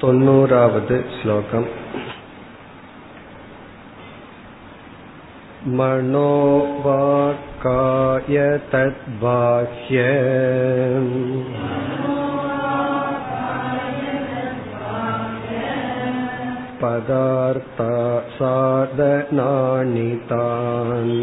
तन्नूरावद् श्लोकम् मनो वाक्काय तद्बाह्य पदार्था साधनानि तान्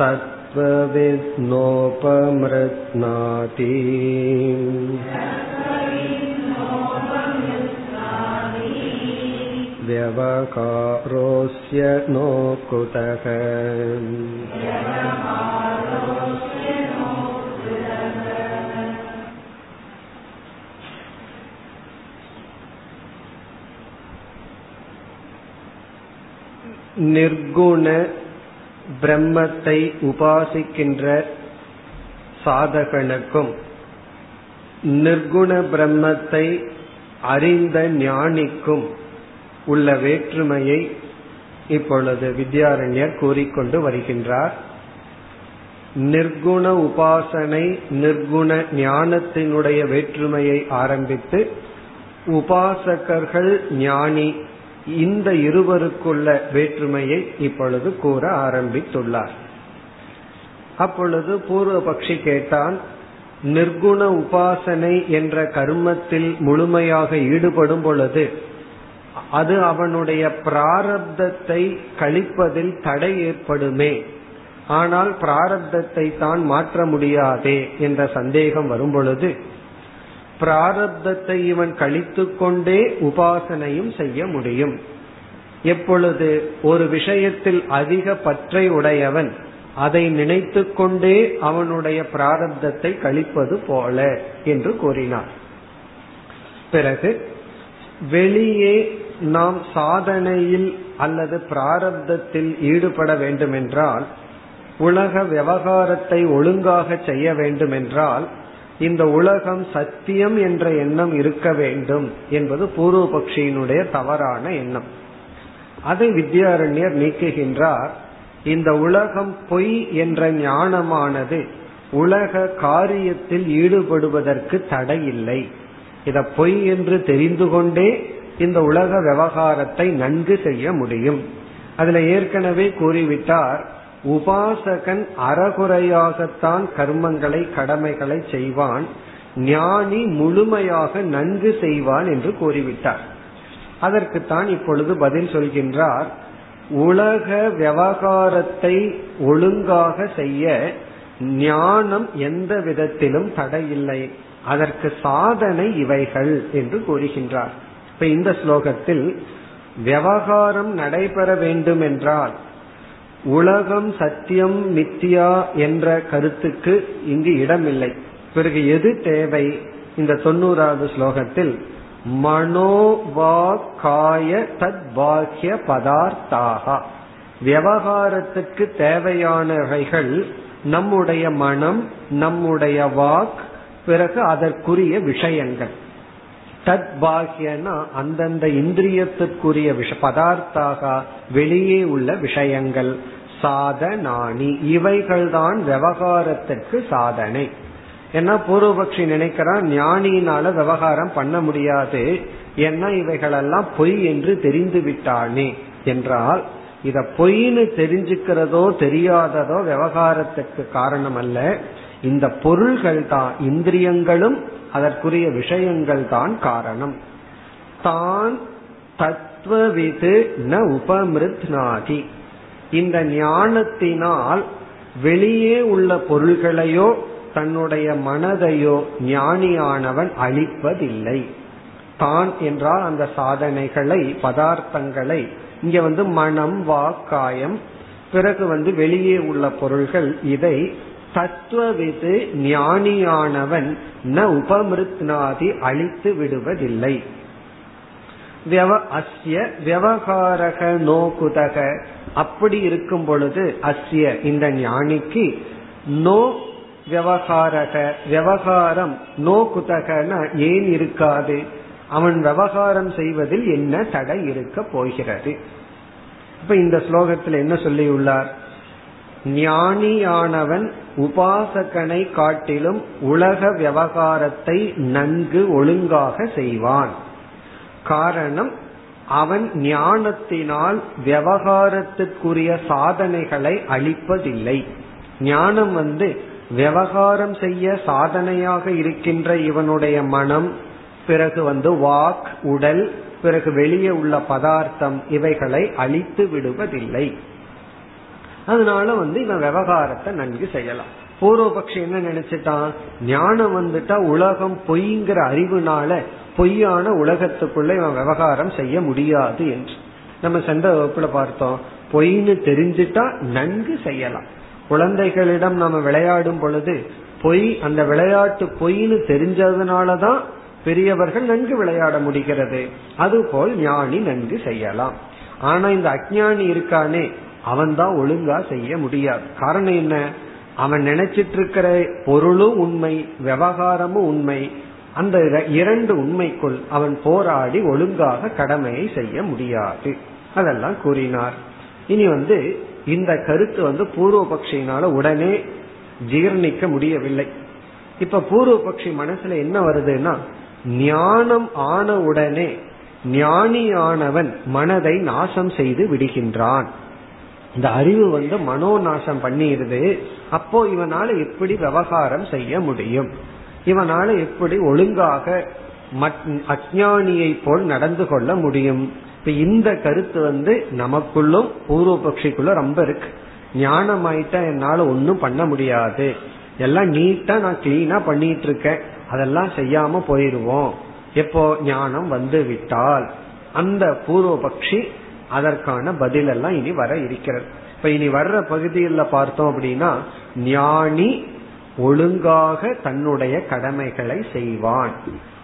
तत् तत्त्वविद्नोपमृत्नाति व्यवकारोऽस्य नो कुतः நிர்குண பிரம்மத்தை உபாசிக்கின்ற சாதகனுக்கும் நிர்குண பிரம்மத்தை அறிந்த ஞானிக்கும் உள்ள வேற்றுமையை இப்பொழுது வித்யாரண்யர் கூறிக்கொண்டு வருகின்றார். நிர்குண உபாசனை நிர்குண ஞானத்தினுடைய வேற்றுமையை ஆரம்பித்து உபாசகர்கள் ஞானி இந்த இருவருக்குள்ள வேற்றுமையை இப்பொழுது கூற ஆரம்பித்துள்ளார். அப்பொழுது பூர்வபக்ஷி கேட்டான் நிர்குண உபாசனை என்ற கர்மத்தில் முழுமையாக ஈடுபடும் பொழுது அது அவனுடைய பிராரப்தத்தை கழிப்பதில் தடை ஏற்படுமே. ஆனால் பிராரப்தத்தை தான் மாற்ற முடியாதே என்ற சந்தேகம் வரும் பொழுது பிராரப்தத்தை இவன் கழித்து கொண்டே உபாசனையும் செய்ய முடியும். எப்பொழுது ஒரு விஷயத்தில் அதிக பற்றை உடையவன் அதை நினைத்து கொண்டே அவனுடைய பிராரப்தத்தை கழிப்பது போல என்று கூறினார். பிறகு வெளியே நாம் சாதனையில் அல்லது பிராரப்தத்தில் ஈடுபட வேண்டுமென்றால் உலக விவகாரத்தை ஒழுங்காக செய்ய வேண்டுமென்றால் இந்த உலகம் சத்தியம் என்ற எண்ணம் இருக்க வேண்டும் என்பது பூர்வபக்ஷியினுடைய தவறான எண்ணம். அதை வித்யாரண்யர் நீக்குகின்றார் இந்த உலகம் பொய் என்ற ஞானமானது உலக காரியத்தில் ஈடுபடுவதற்கு தடை இல்லை இத பொய் என்று தெரிந்து கொண்டே இந்த உலக விவகாரத்தை நன்கு செய்ய முடியும். அதுல ஏற்கனவே கூறிவிட்டார் உபாசகன் அறகுறையாகத்தான் கர்மங்களை கடமைகளை செய்வான். ஞானி முழுமையாக நன்கு செய்வான் என்று கூறிவிட்டார். அதற்குத்தான் இப்பொழுது பதில் சொல்கின்றார். உலக விவகாரத்தை ஒழுங்காக செய்ய ஞானம் எந்த விதத்திலும் தடையில்லை. அதற்கு சாதனை இவைகள் என்று கூறுகின்றார். இப்ப இந்த ஸ்லோகத்தில் விவகாரம் நடைபெற வேண்டும் என்றால் உலகம் சத்தியம் மித்தியா என்ற கருத்துக்கு இங்கு இடமில்லை. பிறகு எது தேவை? இந்த தொண்ணூறாவது ஸ்லோகத்தில் மனோவாக்காய தத் பாக்கிய பதார்த்தாக. விவகாரத்துக்கு தேவையானவைகள் நம்முடைய மனம் நம்முடைய வாக் பிறகு அதற்குரிய விஷயங்கள். தத் பாகியனா அந்தந்த இந்திரியத்துக்குரிய விஷ பதார்த்தாக வெளியே உள்ள விஷயங்கள். சாதனானி இவைகள்தான் விவகாரத்திற்கு சாதனை. ஏன்னா பூர்வபக்ஷி நினைக்கிறான் ஞானியினால விவகாரம் பண்ண முடியாது. ஏன்னா இவைகளெல்லாம் பொய் என்று தெரிந்து விட்டானே என்றால் இத பொய்னு தெரிஞ்சுக்கிறதோ தெரியாததோ விவகாரத்துக்கு காரணம் அல்ல இந்த பொருள்கள் தான் இந்திரியங்களும் அதற்குரிய விஷயங்கள் தான் காரணம். தான் தத்துவவிது ந உபமிருத்நாதி இந்த ஞானத்தினால் வெளியே உள்ள பொருள்களையோ தன்னுடைய மனதையோ ஞானியானவன் அழிப்பதில்லை. தான் என்றால் அந்த சாதனைகளை பதார்த்தங்களை இங்க வந்து மனம் வாக்காயம் பிறகு வந்து வெளியே உள்ள பொருள்கள் இதை தத்துவவிது ஞானியானவன் ந உபமிருத்னாதி அழித்து விடுவதில்லை. அஸ்ய விவகாரக நோகுதக அப்படி இருக்கும் பொழுது அஸ்ய இந்த ஞானிக்கு நோ விவகாரக விவகாரம் நோ குதகன ஏன் இருக்காது? அவன் விவகாரம் செய்வதில் என்ன தடை இருக்க போகிறது? இப்ப இந்த ஸ்லோகத்தில் என்ன சொல்லியுள்ளார்? ஞானியானவன் உபாசகனை காட்டிலும் உலக விவகாரத்தை நன்கு ஒழுங்காக செய்வான். காரணம் அவன் ஞானத்தினால் விவகாரத்திற்குரிய சாதனைகளை அளிப்பதில்லை. ஞானம் வந்து விவகாரம் செய்ய சாதனையாக இருக்கின்ற இவனுடைய மனம் பிறகு வந்து வாக் உடல் பிறகு வெளியே உள்ள பதார்த்தம் இவைகளை அழித்து விடுவதில்லை. அதனால வந்து இவன் விவகாரத்தை நன்கு செய்யலாம். பூர்வபக்ஷம் என்ன நினைச்சிட்டான்? ஞானம் வந்துட்டா உலகம் பொய்ங்கிற அறிவுனால பொய்யான உலகத்துக்குள்ள இவன் விவகாரம் செய்ய முடியாது என்று. நம்ம சென்ற வகுப்புல பார்த்தோம். பொய்னு தெரிஞ்சிட்டா நன்கு செய்யலாம். குழந்தைகளிடம் நம்ம விளையாடும் பொழுது பொய் அந்த விளையாட்டு பொய்னு தெரிஞ்சதுனாலதான் பெரியவர்கள் நன்கு விளையாட முடிகிறது. அதுபோல் ஞானி நன்கு செய்யலாம். ஆனா இந்த அஜானி இருக்கானே அவன் தான் ஒழுங்கா செய்ய முடியாது. காரணம் என்ன? அவன் நினைச்சிட்டு இருக்கிற பொருளும் உண்மை விவகாரமும் உண்மை அந்த இரண்டு உண்மைக்குள் அவன் போராடி ஒழுங்காக கடமையை செய்ய முடியாது. அதெல்லாம் கூறினார். இனி வந்து இந்த கருத்து வந்து பூர்வபக்ஷினால உடனே ஜீர்ணிக்க முடியவில்லை. இப்ப பூர்வபக்ஷி மனசுல என்ன வருதுன்னா ஞானம் ஆன உடனே ஞானியானவன் மனதை நாசம் செய்து விடுகின்றான். இந்த அறிவு வந்து மனோ நாசம் பண்ணிடுது அப்போ இவனால எப்படி விவகாரம் செய்ய முடியும்? இவனால எப்படி ஒழுங்காக அஜானியை போல் நடந்து கொள்ள முடியும்? இப்ப இந்த கருத்து வந்து நமக்குள்ளும் பூர்வ பட்சிக்குள்ள ரொம்ப இருக்கு. ஞானம் ஆயிட்டா என்னால ஒன்னும் பண்ண முடியாது. எல்லாம் நீட்டா நான் கிளீனா பண்ணிட்டு இருக்கேன் அதெல்லாம் செய்யாம போயிருவோம். எப்போ ஞானம் வந்து விட்டால் அந்த பூர்வபக்ஷி அதற்கான பதில் எல்லாம் இனி வர இருக்கிறது இப்ப இனி வர்ற பகுதியில் பார்த்தோம் அப்படின்னா ஞானி ஒழுங்காக தன்னுடைய கடமைகளை செய்வான்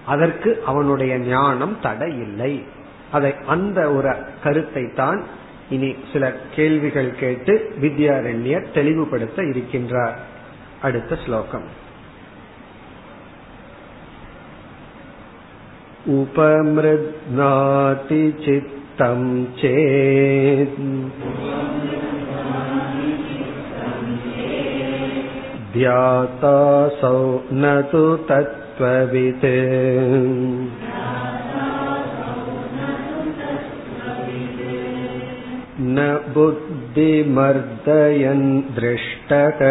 அதற்கு அவனுடைய ஞானம் தடை இல்லை அதை அந்த ஒரு கருத்தை தான் இனி சில கேள்விகள் கேட்டு வித்யாரண்யர் தெளிவுபடுத்த இருக்கின்றார் அடுத்த ஸ்லோகம் उपमृद्नाति चित्तं चेत् ध्यातासौ न तु तत्त्ववित् न बुद्धिमर्दयन् दृष्टक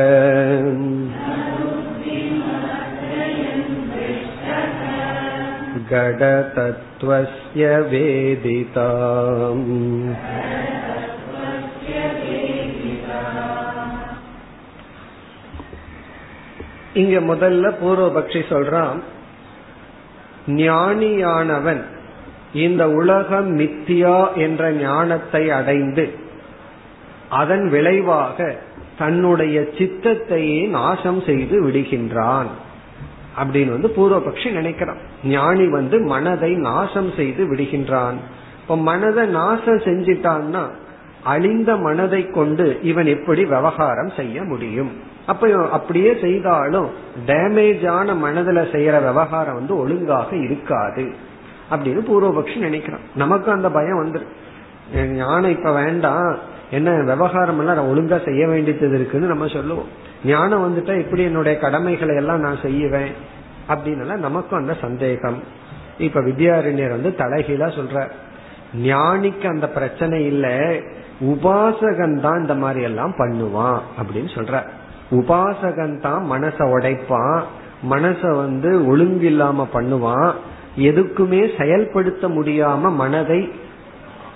गडतत्त्वस्य वेदिताम् இங்க முதல்ல பூர்வபக்ஷி சொல்றான் ஞானியானவன் இந்த உலகம் மித்தியா என்ற ஞானத்தை அடைந்து அதன் விளைவாக தன்னுடைய சித்தத்தையே நாசம் செய்து விடுகின்றான் அப்படின்னு வந்து பூர்வபக்ஷி நினைக்கிறான் ஞானி வந்து மனதை நாசம் செய்து விடுகின்றான். இப்ப மனதை நாசம் செஞ்சிட்டான்னா அழிந்த மனதை கொண்டு இவன் எப்படி விவகாரம் செய்ய முடியும்? அப்ப அப்படியே செய்தாலும் டேமேஜ் ஆன மனதுல செய்யற விவகாரம் வந்து ஒழுங்காக இருக்காது. அப்படின்னு பூர்வபக்ஷி நினைக்கிறான். நமக்கு அந்த பயம் வந்துரு. ஞானம் இப்ப வேண்டாம். என்ன விவகாரம் எல்லாம் ஒழுங்கா செய்ய வேண்டியது இருக்குன்னு நம்ம சொல்லுவோம். ஞானம் வந்துட்டா எப்படி என்னுடைய கடமைகளை எல்லாம் நான் செய்வேன்? அப்படின்னு நமக்கும் அந்த சந்தேகம். இப்ப வித்யாரண்யர் வந்து தலைகீழா சொல்ற ஞானிக்கு அந்த பிரச்சனை இல்ல உபாசகன் தான் இந்த மாதிரி எல்லாம் பண்ணுவான் அப்படின்னு சொல்ற. உபாசகன் தான் மனச உடைப்பான் மனச வந்து ஒழுங்கில்லாம பண்ணுவான் எதுக்குமே செயல்படுத்த முடியாம மனதை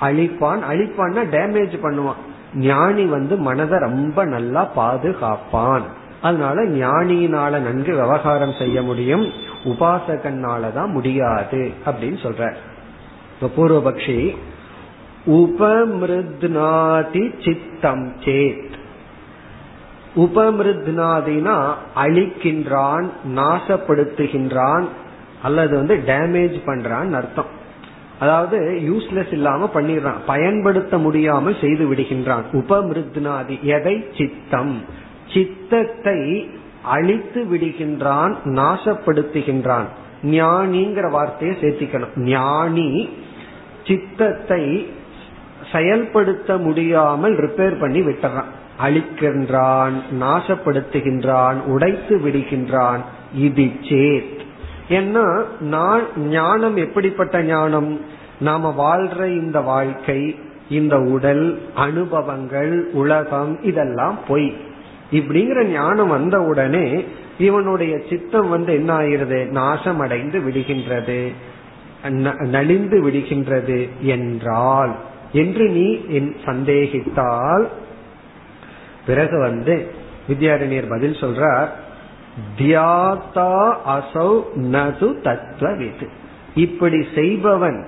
அழிப்பான். அழிப்பான்னா டேமேஜ் பண்ணுவான். ஞானி வந்து மனதை ரொம்ப நல்லா பாதுகாப்பான். அதனால ஞானியினால நன்கு விவகாரம் செய்ய முடியும் உபாசகனால தான் முடியாது அப்படின்னு சொல்ற. பூர்வபக்ஷி உபமிருத்னாதி சித்தம் சேத். உபமிருத்னாதினா அழிக்கின்றான் நாசப்படுத்துகின்றான் அல்லது வந்து டேமேஜ் பண்றான் அர்த்தம். அதாவது யூஸ்லெஸ் இல்லாம பண்ணிடுறான் பயன்படுத்த முடியாமல் செய்து விடுகின்றான். உபமிருத்னாதி எதை? சித்தம். சித்தத்தை அழித்து விடுகின்றான் நாசப்படுத்துகின்றான். ஞானிங்கிற வார்த்தையை சேர்த்திக்கணும். ஞானி சித்தத்தை செயல்படுத்த முடியாமல் ரிப்பேர் பண்ணி விட்டுறான். அழிக்கின்றான் நாசப்படுத்துகின்றான் உடைத்து விடுகின்றான். இது சேத். ஏன்னா நான் ஞானம் எப்படிப்பட்ட ஞானம்? நாம வாழ்ற இந்த வாழ்க்கை இந்த உடல் அனுபவங்கள் உலகம் இதெல்லாம் பொய். இப்படிங்கிற ஞானம் வந்த உடனே இவனுடைய சித்தம் வந்து என்ன ஆகிறது நாசம் அடைந்து விடுகின்றது நலிந்து விடுகின்றது என்றால் என்று நீ சந்தேகித்தால் பிறகு வந்து வித்யாரண்யர் பதில் சொல்றார் தியாதா அசௌ நது தத்துவவிது இப்படி செய்பவன்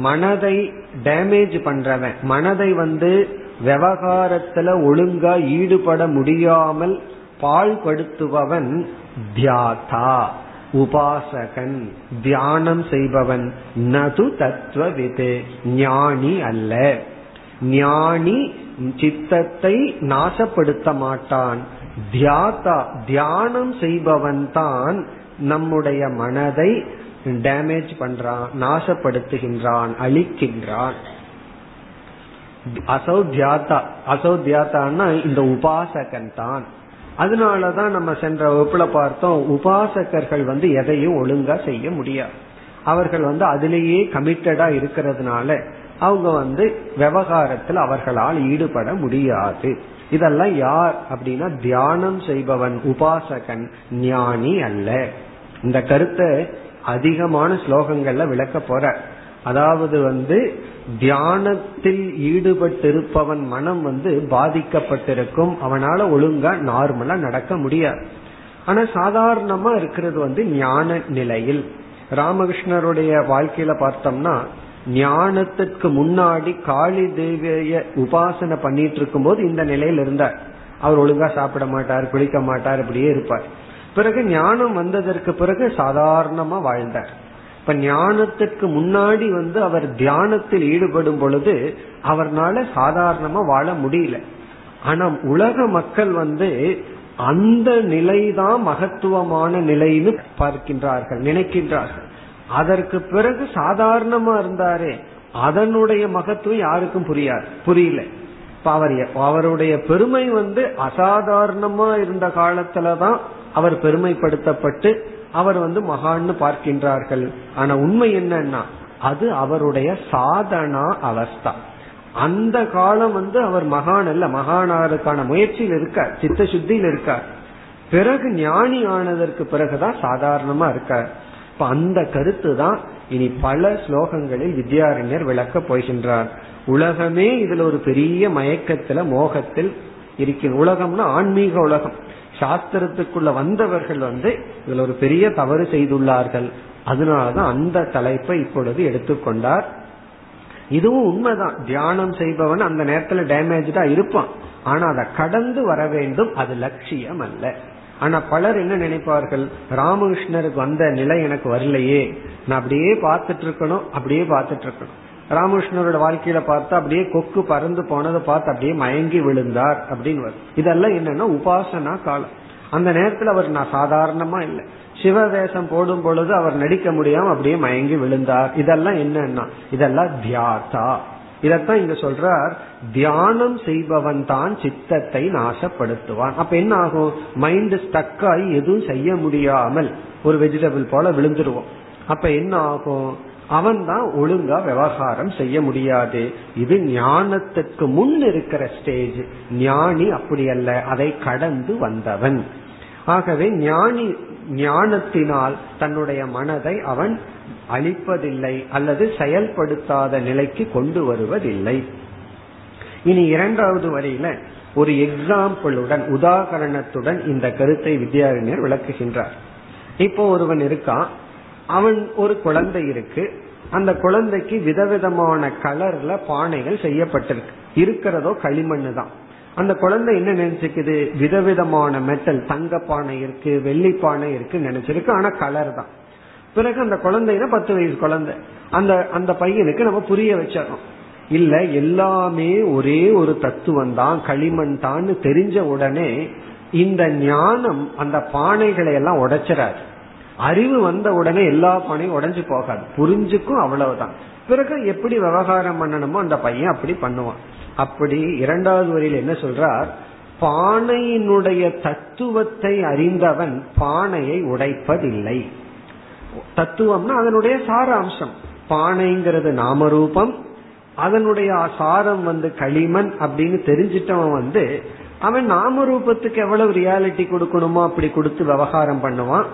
மனதை டேமேஜ் பண்றவன் மனதை வந்து விவகாரத்துல ஒழுங்கா ஈடுபட முடியாமல் பாழ்படுத்துபவன் தியாதா உபாசகன் தியானம் செய்பவன். நது தத்துவவிது ஞானி அல்ல. ஞானி சித்தத்தை நாசப்படுத்த மாட்டான். தியாதா தியானம் செய்பவன் தான் நம்முடைய மனதை டேமேஜ் பண்றான் நாசப்படுத்துகின்றான் அழிக்கின்றான். அசௌத்தியாத்தா அசௌத்தியாத்தான்னா இந்த உபாசகன் தான். அதனாலதான் நம்ம சென்ற வகுப்புல பார்த்தோம் உபாசகர்கள் வந்து எதையும் ஒழுங்கா செய்ய முடியாது. அவர்கள் வந்து அதிலேயே கமிட்டடா இருக்கிறதுனால அவங்க வந்து விவகாரத்தில் அவர்களால் ஈடுபட முடியாது. இதெல்லாம் யார் அப்படின்னா தியானம் செய்பவன் உபாசகன் ஞானி அல்ல. இந்த கருத்தை அதிகமான ஸ்லோகங்கள்ல விளக்க போற அதாவது வந்து தியானத்தில் ஈடுபட்டிருப்பவன் மனம் வந்து பாதிக்கப்பட்டிருக்கும். அவனால ஒழுங்கா நார்மலா நடக்க முடியாது. ஆனா சாதாரணமா இருக்கிறது வந்து ஞான நிலையில். ராமகிருஷ்ணருடைய வாழ்க்கையில பார்த்தோம்னா ஞானத்துக்கு முன்னாடி காளி தேவிய உபாசனை பண்ணிட்டு இருக்கும் போது இந்த நிலையில் இருந்தார். அவர் ஒழுங்கா சாப்பிட மாட்டார் குளிக்க மாட்டார் இப்படியே இருப்பார். பிறகு ஞானம் வந்ததற்கு பிறகு சாதாரணமா வாழ்ந்தார். இப்ப ஞானத்துக்கு முன்னாடி வந்து அவர் தியானத்தில் ஈடுபடும் பொழுது அவர்னால சாதாரணமா வாழ முடியல. ஆனா உலக மக்கள் வந்து அந்த நிலைதான் மகத்துவமான நிலைன்னு பார்க்கின்றார்கள் நினைக்கின்றார்கள். அதற்கு பிறகு சாதாரணமா இருந்தாரே அதனுடைய மகத்துவம் யாருக்கும் புரியாது புரியல. இப்ப அவர் அவருடைய பெருமை வந்து அசாதாரணமா இருந்த காலத்துலதான் அவர் பெருமைப்படுத்தப்பட்டு அவர் வந்து மகான்னு பார்க்கின்றார்கள். ஆனா உண்மை என்னன்னா அது அவருடைய சாதனா அவஸ்தா. அந்த காலம் வந்து அவர் மகான் அல்ல மகானாருக்கான முயற்சியில் இருக்கார் சித்த சுத்தியில் இருக்கார். பிறகு ஞானி ஆனதற்கு பிறகுதான் சாதாரணமா இருக்கார். இப்ப அந்த கருத்து தான் இனி பல ஸ்லோகங்களில் வித்யாரண்யர் விளக்க போகின்றார். உலகமே இதுல ஒரு பெரிய மயக்கத்துல மோகத்தில் இருக்கிற உலகம்னா ஆன்மீக உலகம். சாஸ்திரத்துக்குள்ள வந்தவர்கள் வந்து இதுல ஒரு பெரிய தவறு செய்துள்ளார்கள். அதனாலதான் அந்த தலைப்பை இப்பொழுது எடுத்துக்கொண்டார். இதுவும் உண்மைதான். தியானம் செய்பவன் அந்த நேரத்துல டேமேஜா இருப்பான். ஆனா அதை கடந்து வர வேண்டும் அது லட்சியம் அல்ல. ஆனா பலர் என்ன நினைப்பார்கள்? ராமகிருஷ்ணருக்கு வந்த நிலை எனக்கு வரலையே. நான் அப்படியே பார்த்துட்டு இருக்கணும் அப்படியே பார்த்துட்டு இருக்கணும். ராமகிருஷ்ணரோட வாழ்க்கையில பார்த்தா அப்படியே கொக்கு பறந்து போனதை பார்த்து அப்படியே மயங்கி விழுந்தார் அப்படின்னு வரும் இதெல்லாம் என்னன்னா உபாசனா காலம். அந்த நேரத்துல அவர் நான் சாதாரணமா இல்லை. சிவவேஷம் போடும் பொழுது அவர் நடிக்க முடியாம அப்படியே மயங்கி விழுந்தார். இதெல்லாம் என்னன்னா இதெல்லாம் தியாதா இதத்தான் இங்க சொல்றார் தியானம் செய்பவன் தான் சித்தத்தை நாசப்படுத்துவான். அப்ப என்ன ஆகும்? மைண்ட் ஸ்டக் ஆகி எதுவும் செய்ய முடியாமல் ஒரு வெஜிடபிள் போல விழுந்துருவோம். அப்ப என்ன ஆகும்? அவன் தான் ஒழுங்கா விவகாரம் செய்ய முடியாது. இது ஞானத்துக்கு முன் இருக்கிற ஸ்டேஜ் ஞானி அப்படி அல்ல. அதை கடந்து வந்தவன். ஆகவே ஞானி ஞானத்தினால் தன்னுடைய மனதை அவன் அழிப்பதில்லை அல்லது செயல்படுத்தாத நிலைக்கு கொண்டு வருவதில்லை. இனி இரண்டாவது வரியில ஒரு எக்ஸாம்பிளுடன் உதாகரணத்துடன் இந்த கருத்தை வித்யாரண்யர் விளக்குகின்றார். இப்போ ஒருவன் இருக்கான். அவன் ஒரு குழந்தை இருக்கு. அந்த குழந்தைக்கு விதவிதமான கலர்ல பானைகள் செய்யப்பட்டிருக்கு. இருக்கிறதோ களிமண்ணு தான். அந்த குழந்தை என்ன நினைச்சுக்குது? விதவிதமான மெட்டல் தங்க பானை இருக்கு வெள்ளி பானை இருக்கு நினைச்சிருக்கு. ஆனா கலர் தான். பிறகு அந்த குழந்தைனா பத்து வயசு குழந்தை. அந்த அந்த பையனுக்கு நம்ம புரிய வச்சிடறோம். இல்ல எல்லாமே ஒரே ஒரு தத்துவம் தான் களிமண் தான் தெரிஞ்ச உடனே இந்த ஞானம் அந்த பானைகளை எல்லாம் உடைச்சிடாது அறிவு வந்த உடனே எல்லா பானையும் உடைஞ்சு போகாது. புரிஞ்சுக்கும் அவ்வளவுதான். பிறகு எப்படி விவகாரம் பண்ணணுமோ அந்த பையன் அப்படி பண்ணுவான். அப்படி இரண்டாவது வரியில் என்ன சொல்றார்? பானையினுடைய தத்துவத்தை அறிந்தவன் பானையை உடைப்பதில்லை. தத்துவம்னா அதனுடைய சாராம்சம். பானைங்கிறது நாமரூபம். அதனுடைய சாரம் வந்து களிமண் அப்படின்னு தெரிஞ்சிட்டவன் வந்து அவன் நாம ரூபத்துக்கு எவ்வளவு ரியாலிட்டி கொடுக்கணுமோ அப்படி கொடுத்து விவகாரம் பண்ணுவான்.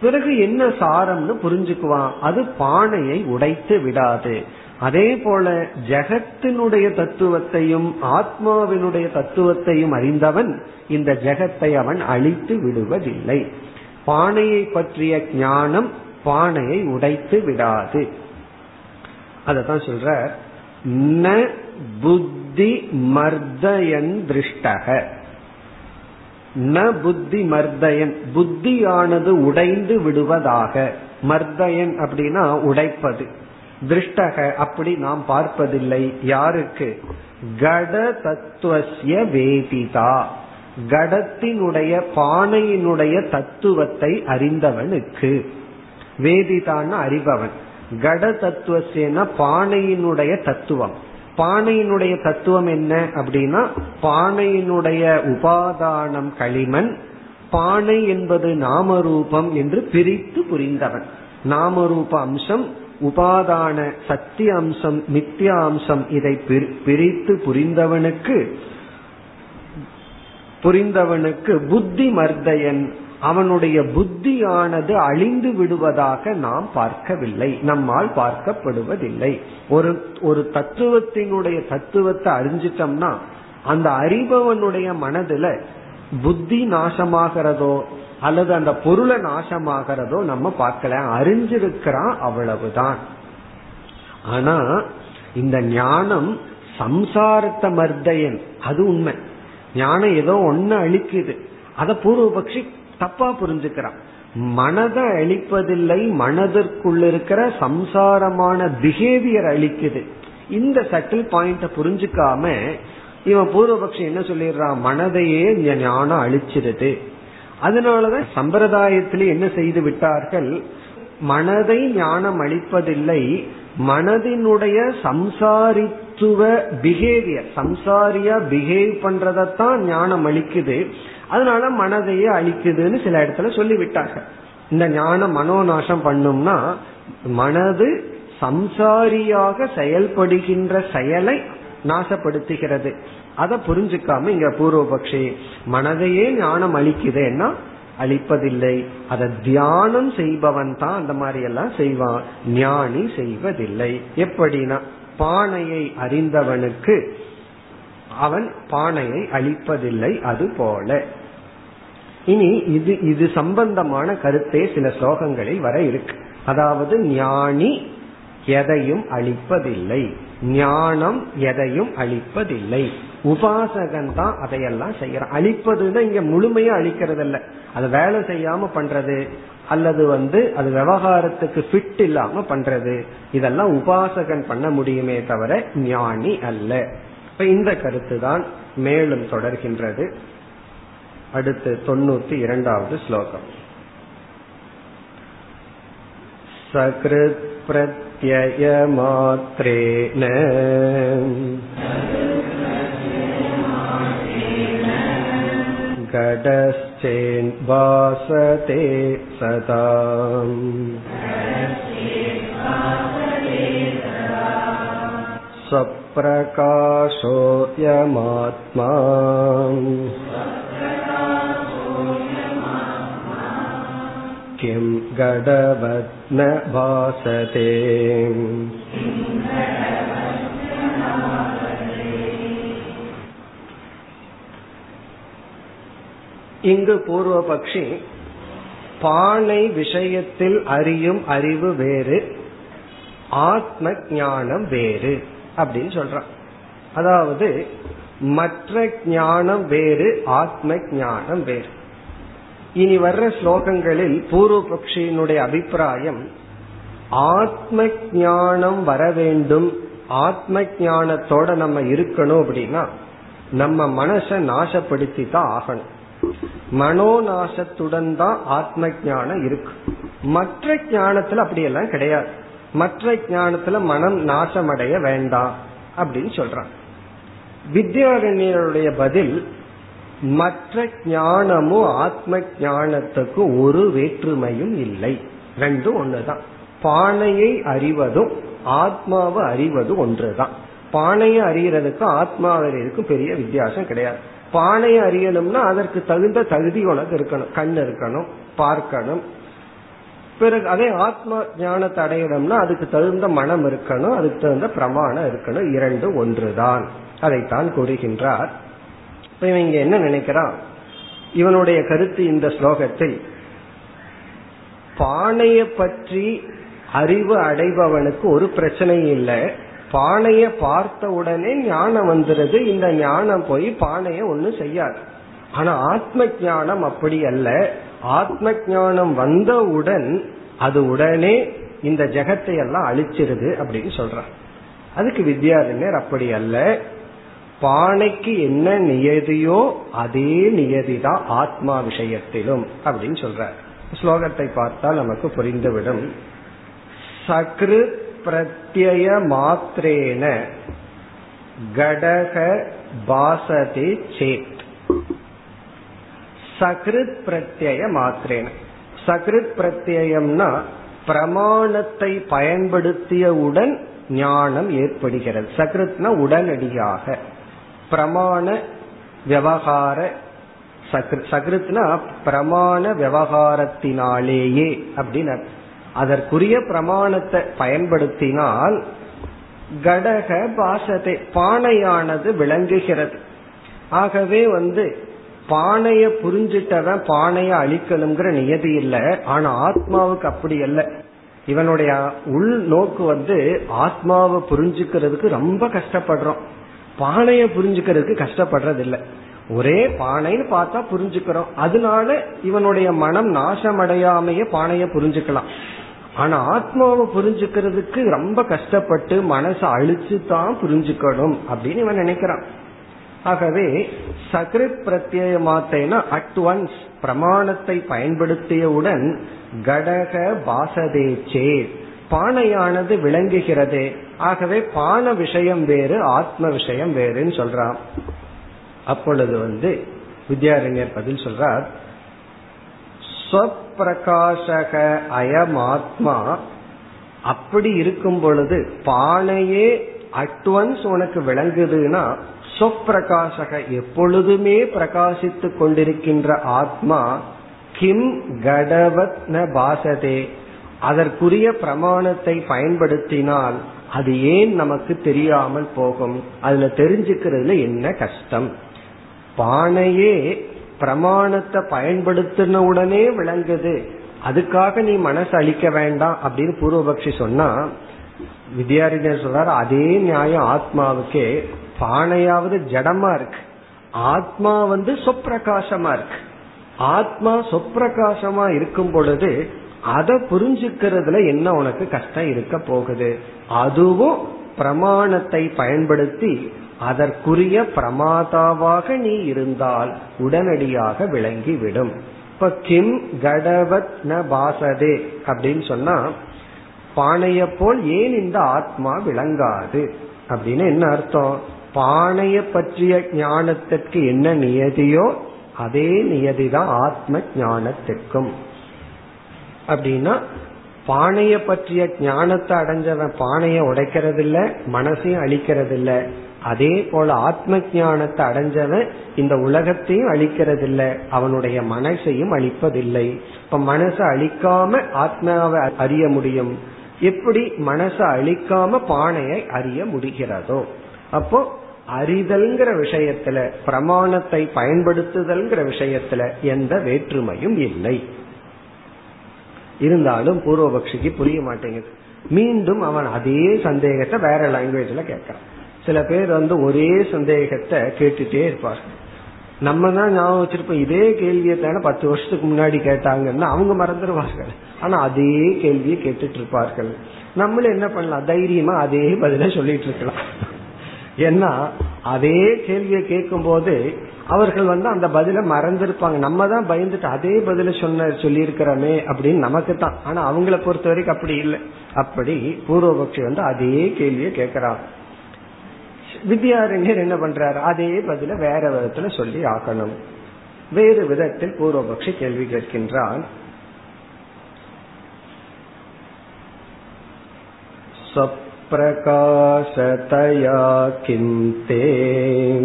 பிறகு என்ன சாரம்னு புரிஞ்சுக்குவான். அது பானையை உடைத்து விடாது. அதே போல ஜெகத்தினுடைய தத்துவத்தையும் ஆத்மாவினுடைய தத்துவத்தையும் அறிந்தவன் இந்த ஜெகத்தை அவன் அழித்து விடுவதில்லை. பானையை பற்றிய ஞானம் பானையை உடைத்து விடாது. அததான் சொல்ற ந புத்தி மர்தயன் திருஷ்டக. ந புத்தி மர்தயன். புத்தியானது உடைந்து விடுவதாக. மர்தயன் அப்படின்னா உடைப்பது. திருஷ்டக அப்படி நாம் பார்ப்பதில்லை. யாருக்கு? கட தத்துவசிய வேதிதா. கடத்தினுடைய பானையினுடைய தத்துவத்தை அறிந்தவனுக்கு. வேதிதான்னு அறிபவன். கட தத்துவசேன பானையினுடைய தத்துவம். பானையினுடைய தத்துவம் என்ன அப்படின்னா பானையினுடைய உபாதானம் களிமண் பானை என்பது நாமரூபம் என்று பிரித்து புரிந்தவன். நாமரூப அம்சம் உபாதான சத்திய அம்சம் நித்திய அம்சம் இதை பிரித்து புரிந்தவனுக்கு புரிந்தவனுக்கு புத்தி மர்தயன் அவனுடைய புத்தியானது அழிந்து விடுவதாக நாம் பார்க்கவில்லை. நம்மால் பார்க்கப்படுவதில்லை. ஒரு ஒரு தத்துவத்தினுடைய தத்துவத்தை அறிஞ்சிட்டோம்னா அந்த அறிபவனுடைய மனதுல புத்தி நாசமாகிறதோ அல்லது அந்த பொருளை நாசமாகிறதோ நம்ம பார்க்கல. அறிஞ்சிருக்கிறான் அவ்வளவுதான். ஆனா இந்த ஞானம் சம்சாரத்த மர்தயன். அது உண்மை. ஞானம் ஏதோ ஒன்னு அழிக்குது. அத பூர்வபக்ஷி தப்பா புரிஞ்சுக்கிறான். மனதை அழிப்பதில்லை மனதிற்குள் இருக்கிற சம்சாரமான பிஹேவியர் அழிக்குது. இந்த சட்டில் பாயிண்ட புரிஞ்சுக்காம இவன் பூர்வபக்ஷம் என்ன சொல்லிடுறான்? மனதையே ஞானம் அழிச்சிருது அதனாலதான் சம்பிரதாயத்திலே என்ன செய்து விட்டார்கள்? மனதை ஞானம் அளிப்பதில்லை மனதினுடைய சம்சாரித்துவ பிஹேவியர் சம்சாரியா பிஹேவ் பண்றதத்தான் ஞானம் அளிக்குது அதனால மனதையே அழிக்குதுன்னு சில இடத்துல சொல்லிவிட்டார்கள். இந்த ஞானம் மனோநாசம் பண்ணும்னா மனது சம்சாரியாக செயல்படுகின்ற செயலை நாசப்படுத்துகிறது. அதை புரிஞ்சுக்காம இங்க பூர்வபக்ஷி மனதையே ஞானம் அழிக்குதுன்னா அழிப்பதில்லை. அதை தியானம் செய்பவன் தான் அந்த மாதிரி எல்லாம் செய்வான். ஞானி செய்வதில்லை. எப்படின்னா பானையை அறிந்தவனுக்கு அவன் பானையை அழிப்பதில்லை அது போல. இனி இது இது சம்பந்தமான கருத்தே சில ஸ்லோகங்களில் வர இருக்கு. அதாவது ஞானி எதையும் அழிப்பதில்லை ஞானம் எதையும் அழிப்பதில்லை உபாசகன் தான் அதையெல்லாம் செய்யறான் அழிப்பதுன்னா இங்க முழுமையா அழிக்கிறது இல்ல அது வேலை செய்யாம பண்றது அல்லது வந்து அது விவகாரத்துக்கு ஃபிட் இல்லாம பண்றது இதெல்லாம் உபாசகன் பண்ண முடியுமே தவிர ஞானி அல்ல. இப்ப இந்த கருத்து தான் மேலும் தொடர்கின்றது. அடுத்து தொண்ணூத்தி இரண்டாவது ஸ்லோகம் சகிருத் प्रत्ययमात्रेण घटश्चेन्वासते सदा स्वप्रकाशोऽयमात्मा किं गडवत् न भासते இங்கு பூர்வபக்ஷி பானை விஷயத்தில் அறியும் அறிவு வேறு ஆத்ம ஞானம் வேறு அப்படின்னு சொல்றான் அதாவது மற்ற ஞானம் வேறு ஆத்ம ஞானம் வேறு இனி வர்ற ஸ்லோகங்களில் பூர்வபக்ஷியினுடைய அபிப்பிராயம் ஆத்ம ஞானம் வர வேண்டும் ஆத்ம ஞானத்தோட நம்ம இருக்கணும் அப்படின்னா நம்ம மனசை நாசப்படுத்தி தான் ஆகணும். மனோநாசத்துடன் தான் ஆத்ம ஞானம் இருக்கு. மற்ற ஞானத்துல அப்படியெல்லாம் கிடையாது. மற்ற ஞானத்துல மனம் நாசமடைய வேண்டாம் அப்படின்னு சொல்றான் வித்யாரண்யருடைய பதில் மற்ற ஞானமும் ஆத்ம ஞானத்துக்கு ஒரு வேற்றுமையும் இல்லை. ரெண்டும் ஒண்ணுதான். பானையை அறிவதும் ஆத்மாவை அறிவதும் ஒன்றுதான். பானையை அறியறதுக்கும் ஆத்மாவை அறியறதுக்கும் பெரிய வித்தியாசம் கிடையாது. பானையை அறியணும்னா அதற்கு தகுந்த தகுதி உனக்கு இருக்கணும். கண் இருக்கணும் பார்க்கணும். பிறகு அதே ஆத்ம ஞானத்தை அடையணும்னா அதுக்கு தகுந்த மனம் இருக்கணும் அதுக்கு தகுந்த பிரமாணம் இருக்கணும். இரண்டு ஒன்றுதான். அதைத்தான் கூறுகின்றார். இவன் இங்க என்ன நினைக்கிறான்? இவனுடைய கருத்து இந்த ஸ்லோகத்தில் பானையை பற்றி அறிவு அடைபவனுக்கு ஒரு பிரச்சனையும் இல்லை. பானைய பார்த்த உடனே ஞானம் வந்துருது. இந்த ஞானம் போய் பானைய ஒன்னும் செய்யாது. ஆனா ஆத்ம ஞானம் அப்படி அல்ல. ஆத்ம ஞானம் வந்தவுடன் அது உடனே இந்த ஜெகத்தை எல்லாம் அழிச்சிருது அப்படின்னு சொல்றான். அதுக்கு வித்யாரண்யர் அப்படி அல்ல. பானைக்கு என்ன நியதியோ அதே நியதிதான் ஆத்மா விஷயத்திலும் அப்படின்னு சொல்ற ஸ்லோகத்தை பார்த்தால் நமக்கு புரிந்துவிடும். சக்ரு பிரத்யய மாத்திரேன கடக பாசதே சேத். சகிருத் பிரத்யய மாத்திரேன. சகிருத் பிரத்யம்னா பிரமாணத்தை பயன்படுத்தியவுடன் ஞானம் ஏற்படுகிறது. சகிருத்னா உடனடியாக. பிரமாண விவகார சகிருத்னா பிரமாண விவகாரத்தினாலேயே அப்படின்னு அதற்குரிய பிரமாணத்தை பயன்படுத்தினால் கடக பாசத்தை பானையானது விளங்குகிறது. ஆகவே வந்து பானைய புரிஞ்சிட்டவன் பானைய அழிக்கணுங்கிற நியதி இல்லை. ஆனா ஆத்மாவுக்கு அப்படி அல்ல. இவனுடைய உள் நோக்கு வந்து ஆத்மாவை புரிஞ்சுக்கிறதுக்கு ரொம்ப கஷ்டப்படுறோம். பானைய புரிஞ்சுக்கிறதுக்கு கஷ்டப்படுறது இல்லை ஒரே பானைன்னு பார்த்தா புரிஞ்சுக்கிறோம். அதனால இவனுடைய மனம் நாசமடையாமையே பானைய புரிஞ்சுக்கலாம். ஆனா ஆத்மாவை புரிஞ்சுக்கிறதுக்கு ரொம்ப கஷ்டப்பட்டு மனசை அழிச்சு தான் புரிஞ்சுக்கணும் அப்படின்னு இவன் நினைக்கிறான். ஆகவே சகிருத் பிரத்யேக மாத்தேனா அட் ஒன்ஸ் பிரமாணத்தை பயன்படுத்தியவுடன் கடக பாசதேச்சே பானையானது விளங்குகிறது. ஆகவே பான விஷயம் வேறு ஆத்ம விஷயம் வேறுன்னு சொல்றான். அப்பொழுது வந்து வித்யாரண்யர் பதில் சொல்றார் ஸ்வப்பிரகாசக அயமாத்மா அப்படி இருக்கும் பொழுது பானையே அட்வன்ஸ் உனக்கு விளங்குதுன்னா சொப்பிரகாசக எப்பொழுதுமே பிரகாசித்து கொண்டிருக்கின்ற ஆத்மா கிம் கடவத் ந பாசதே. அதற்குரிய பிரமாணத்தை பயன்படுத்தினால் அது ஏன் நமக்கு தெரியாமல் போகும்? அதுல தெரிஞ்சுக்கிறதுல என்ன கஷ்டம்? பானையே பிரமாணத்தை பயன்படுத்தின உடனே விளங்குது. அதுக்காக நீ மனசு அழிக்க வேண்டாம் அப்படின்னு பூர்வபக்ஷி சொன்னா வித்யாரிஞர் சொல்றாரு அதே நியாயம் ஆத்மாவுக்கே. பானையாவது ஜடமா இருக்கு. ஆத்மா வந்து சொப்பிரகாசமா இருக்கு. ஆத்மா சொப்பிரகாசமா இருக்கும் பொழுது அதை புரிஞ்சுக்கிறதுல என்ன உனக்கு கஷ்டம் இருக்க போகுது? அதுவும் பிரமாணத்தை பயன்படுத்தி அதற்குரிய பிரமாதாவாக நீ இருந்தால் உடனடியாக விளங்கிவிடும். இப்ப கிம் கடவத் ந பாசதே அப்படின்னு சொன்னா பானைய போல் ஏன் இந்த ஆத்மா விளங்காது? அப்படின்னு என்ன அர்த்தம்? பானைய பற்றிய ஞானத்திற்கு என்ன நியதியோ அதே நியதிதான் ஆத்ம ஞானத்திற்கும். அப்படின்னா பானைய பற்றிய ஞானத்தை அடைஞ்சவன் பானைய உடைக்கிறது இல்ல மனசையும் அழிக்கிறது இல்ல அதே போல ஆத்ம ஞானத்தை அடைஞ்சவன் இந்த உலகத்தையும் அழிக்கிறது இல்ல அவனுடைய மனசையும் அழிப்பதில்லை. இப்ப மனசை அழிக்காம ஆத்மாவை அறிய முடியும். எப்படி மனசை அழிக்காம பானையை அறிய முடிகிறதோ? அப்போ அறிதல்ங்கிற விஷயத்துல பிரமாணத்தை பயன்படுத்துதல்ங்கிற விஷயத்துல எந்த வேற்றுமையும் இல்லை. இருந்தாலும் பூர்வபக்ஷிக்கு புரிய மாட்டேங்குது மீண்டும் அவன் அதே சந்தேகத்தை வேற லாங்குவேஜ்ல கேட்கறான். சில பேர் வந்து ஒரே சந்தேகத்தை கேட்டுட்டே இருப்பார்கள் நம்ம தான் ஞாபகம் வச்சிருப்போம் இதே கேள்வியை தானே பத்து வருஷத்துக்கு முன்னாடி கேட்டாங்கன்னா அவங்க மறந்துடுவார்கள் ஆனா அதே கேள்வியை கேட்டுட்டு இருப்பார்கள். நம்மளும் என்ன பண்ணலாம்? தைரியமா அதே பதில சொல்லிட்டு இருக்கலாம். ஏன்னா அதே கேள்வியை கேட்கும் போது அவர்கள் வந்து அந்த பதில மறந்திருப்பாங்க. நம்ம தான் பயந்துட்டு அதே பதில சொன்ன சொல்லியிருக்கிறோமே அப்படின்னு நமக்கு தான். ஆனா அவங்கள பொறுத்த வரைக்கும் அப்படி இல்லை. அப்படி பூர்வபக்ஷி வந்து அதே கேள்வியை கேட்கிறான் வித்யாரண்யர் என்ன பண்றாரு? அதே பதில வேற விதத்துல சொல்லி ஆக்கணும். வேறு விதத்தில் பூர்வபக்ஷி கேள்வி கேட்கின்றான். சப்ரகாசதயா கிந்தே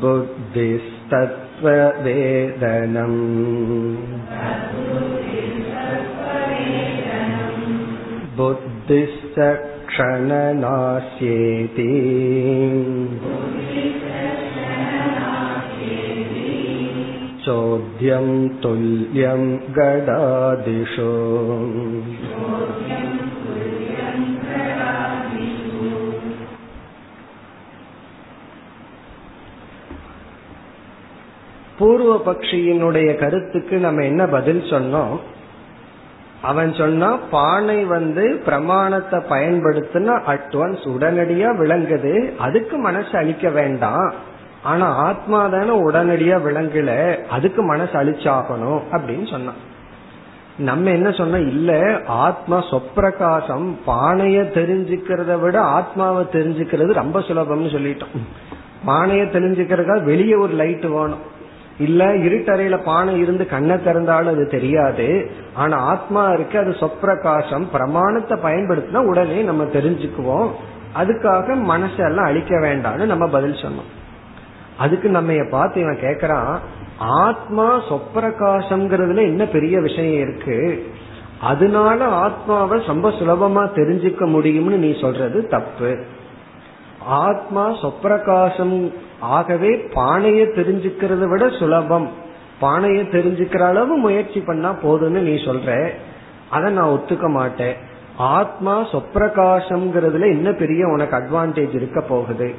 ते तद्बुद्धिस्तत्त्ववेदनम् बुद्धिश्च क्षणनास्येति चोद्यं तुल्यं गडादिषु பூர்வ பக்ஷியினுடைய கருத்துக்கு நம்ம என்ன பதில் சொன்னோம்? அவன் சொன்னா பானை வந்து பிரமாணத்தை பயன்படுத்தினா அட்வான்ஸ் உடனடியா விளங்குது. அதுக்கு மனசு அழிக்க வேண்டாம். ஆனா ஆத்மா தானே உடனடியா விளங்கல. அதுக்கு மனசு அழிச்சாகணும் அப்படின்னு சொன்னான். நம்ம என்ன சொன்னோம் இல்ல ஆத்மா சொப்பிரகாசம் பானைய தெரிஞ்சுக்கிறத விட ஆத்மாவை தெரிஞ்சுக்கிறது ரொம்ப சுலபம்னு சொல்லிட்டோம். பானைய தெரிஞ்சுக்கிறதுக்காக வெளியே ஒரு லைட் வேணும். இல்ல இருட்டறையில பானை இருந்து கண்ணை திறந்தாலும் அது தெரியாது. ஆனா ஆத்மா இருக்கு அது சொப்பிரகாசம் பிரமாணத்தை பயன்படுத்தினா உடனே நம்ம தெரிஞ்சுக்குவோம். அதுக்காக மனசெல்லாம் அழிக்க வேண்டாம்னு நம்ம பதில் சொன்னோம். அதுக்கு நம்ம பார்த்து இவன் கேக்குறான் ஆத்மா சொப்பிரகாசம்ங்கிறதுல என்ன பெரிய விஷயம் இருக்கு? அதனால ஆத்மாவை ரொம்ப சுலபமா தெரிஞ்சுக்க முடியும்னு நீ சொல்றது தப்பு. ஆத்மா சொப்பிரகாசம் ஆகவே பானையை தெரிஞ்சுக்கிறத விட சுலபம். பானையை தெரிஞ்சுக்கிற அளவு முயற்சி பண்ணா போதும்னு நீ சொல்ற. அதை நான் ஒத்துக்க மாட்டேன். ஆத்மா சொப்பிரகாசம்ங்கிறதுல என்ன பெரிய உனக்கு அட்வான்டேஜ் இருக்க போகுது.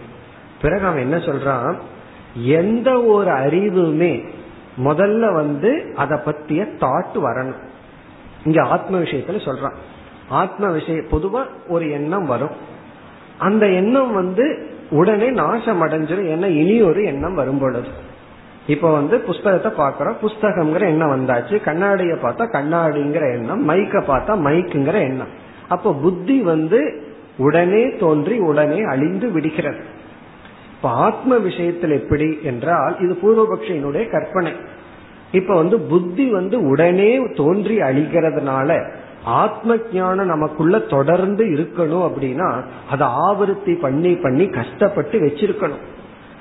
பிறகு அவன் என்ன சொல்றான்? எந்த ஒரு அறிவுமே முதல்ல வந்து அதை பத்திய தாட் வரணும். இங்க ஆத்ம விஷயத்துல சொல்றான். ஆத்ம விஷய பொதுவா ஒரு எண்ணம் வரும். அந்த எண்ணம் வந்து உடனே நாசம் அடைஞ்சிடும் ஏன்னா இனி ஒரு எண்ணம் வரும் பொழுது. இப்ப வந்து புஸ்தகத்தை பாக்குறோம் புஸ்தகம்ங்கிற எண்ணம் வந்தாச்சு. கண்ணாடிய பார்த்தா கண்ணாடிங்கிற எண்ணம். மைக்க பார்த்தா மைக்குங்கிற எண்ணம். அப்ப புத்தி வந்து உடனே தோன்றி உடனே அழிந்து விடுகிறது. இப்ப ஆத்ம விஷயத்தில் எப்படி என்றால் இது பூர்வபக்ஷினுடைய கற்பனை. இப்ப வந்து புத்தி வந்து உடனே தோன்றி அழிகிறதுனால ஆத்ம ஞானம் நமக்குள்ள தொடர்ந்து இருக்கணும் அப்படின்னா அதை ஆவருத்தி பண்ணி பண்ணி கஷ்டப்பட்டு வச்சிருக்கணும்.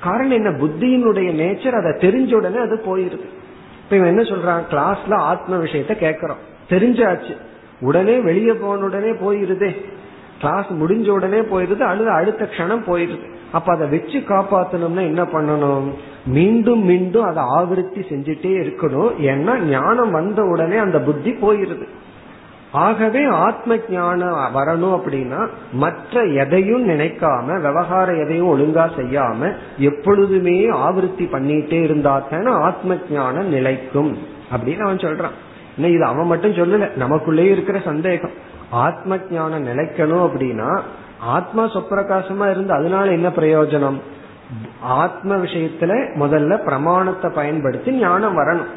காரணம் என்ன? புத்தியினுடைய நேச்சர் அதை தெரிஞ்ச உடனே அது போயிருது. இப்ப இவன் என்ன சொல்றான்? கிளாஸ்ல ஆத்ம விஷயத்த கேக்குறோம் தெரிஞ்சாச்சு. உடனே வெளியே போன உடனே போயிருதே. கிளாஸ் முடிஞ்ச உடனே போயிருது அல்லது அடுத்த க்ஷணம் போயிருது. அப்ப அதை வச்சு காப்பாத்தணும்னா என்ன பண்ணணும்? மீண்டும் மீண்டும் அதை ஆவிருத்தி செஞ்சுட்டே இருக்கணும். ஏன்னா ஞானம் வந்த உடனே அந்த புத்தி போயிருது. ஆகவே ஆத்ம ஞானம் வரணும் அப்படின்னா மற்ற எதையும் நினைக்காம விவகாரம் எதையும் ஒழுங்கா செய்யாம எப்பொழுதுமே ஆவருத்தி பண்ணிட்டே இருந்தா தானே ஆத்ம ஞானம் நிலைக்கும் அப்படின்னு அவன் சொல்றான். இது அவன் மட்டும் சொல்லல நமக்குள்ளேயே இருக்கிற சந்தேகம். ஆத்ம ஞானம் நிலைக்கணும் அப்படின்னா ஆத்மா சொப்பிரகாசமா இருந்து அதனால என்ன பிரயோஜனம்? ஆத்ம விஷயத்துல முதல்ல பிரமாணத்தை பயன்படுத்தி ஞானம் வரணும்.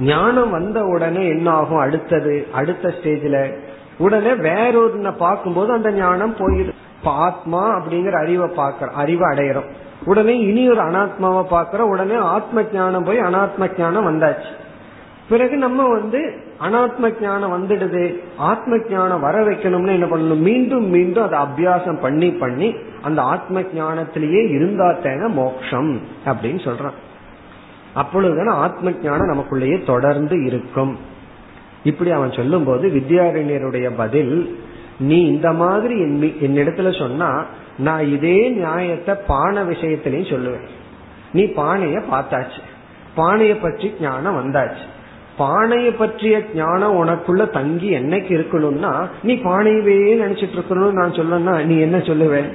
ஞானம் வந்த உடனே என்ன ஆகும் அடுத்தது அடுத்த ஸ்டேஜ்ல உடனே வேறொரு பார்க்கும்போது அந்த ஞானம் போயிடும் ஆத்மா அப்படிங்கிற அறிவை பார்க்கற அறிவை அடையிறோம். உடனே இனி ஒரு அனாத்மாவை பார்க்கறோம் உடனே ஆத்ம ஞானம் போய் அனாத்ம ஞானம் வந்தாச்சு. பிறகு நம்ம வந்து அனாத்ம ஞானம் வந்துடுது ஆத்ம ஞானம் வர வைக்கணும்னு என்ன பண்ணணும்? மீண்டும் மீண்டும் அதை அபியாசம் பண்ணி பண்ணி அந்த ஆத்ம ஜானத்திலேயே இருந்தா தேன மோக்ஷம் அப்படின்னு சொல்றான். அப்பொழுதுதான் ஆத்ம ஞானம் நமக்குள்ளேயே தொடர்ந்து இருக்கும். இப்படி அவன் சொல்லும் போது வித்யாரண்யருடைய பதில் நீ இந்த மாதிரி என்னிடத்துல சொன்னா நான் இதே நியாயத்தை பானை விஷயத்திலையும் சொல்லுவேன். நீ பானைய பார்த்தாச்சு. பானைய பற்றி ஞானம் வந்தாச்சு. பானையை பற்றிய ஞானம் உனக்குள்ள தங்கி என்னைக்கு இருக்கணும்னா நீ பானையவே நினைச்சிட்டு இருக்கணும்னு நான் சொல்லணும்னா நீ என்ன சொல்லுவேன்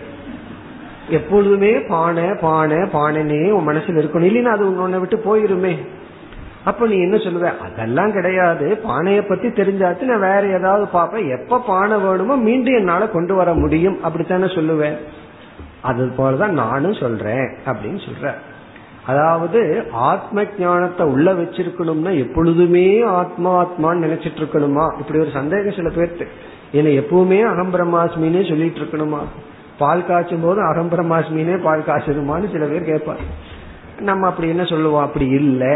எப்பொழுதுமே பானை பானை பானைனே உன் மனசுல இருக்கணும் இல்லைன்னா அது உன்னை விட்டு போயிருமே. அப்ப நீ என்ன சொல்லுவ? அதெல்லாம் கிடையாது. பானைய பத்தி தெரிஞ்சாச்சு நான் வேற ஏதாவது பார்ப்பேன். எப்ப பானை வேணுமோ மீண்டும் என்னால கொண்டு வர முடியும். அப்படித்தானே சொல்லுவேன் அது போலதான் நானும் சொல்றேன் அப்படின்னு சொல்ற. அதாவது ஆத்ம ஞானத்தை உள்ள வச்சிருக்கணும்னா எப்பொழுதுமே ஆத்மா ஆத்மான்னு நினைச்சிட்டு இருக்கணுமா? இப்படி ஒரு சந்தேகம் சில பேர்த்து ஏன்னா எப்பவுமே அகம் சொல்லிட்டு இருக்கணுமா? பால் காய்ச்சும் போது அகம் பிரம்மாஸ்மினே பால் காய்ச்சதுமான்னு சில பேர் கேட்பாங்க. நம்ம அப்படி என்ன சொல்லுவோம்? அப்படி இல்லை.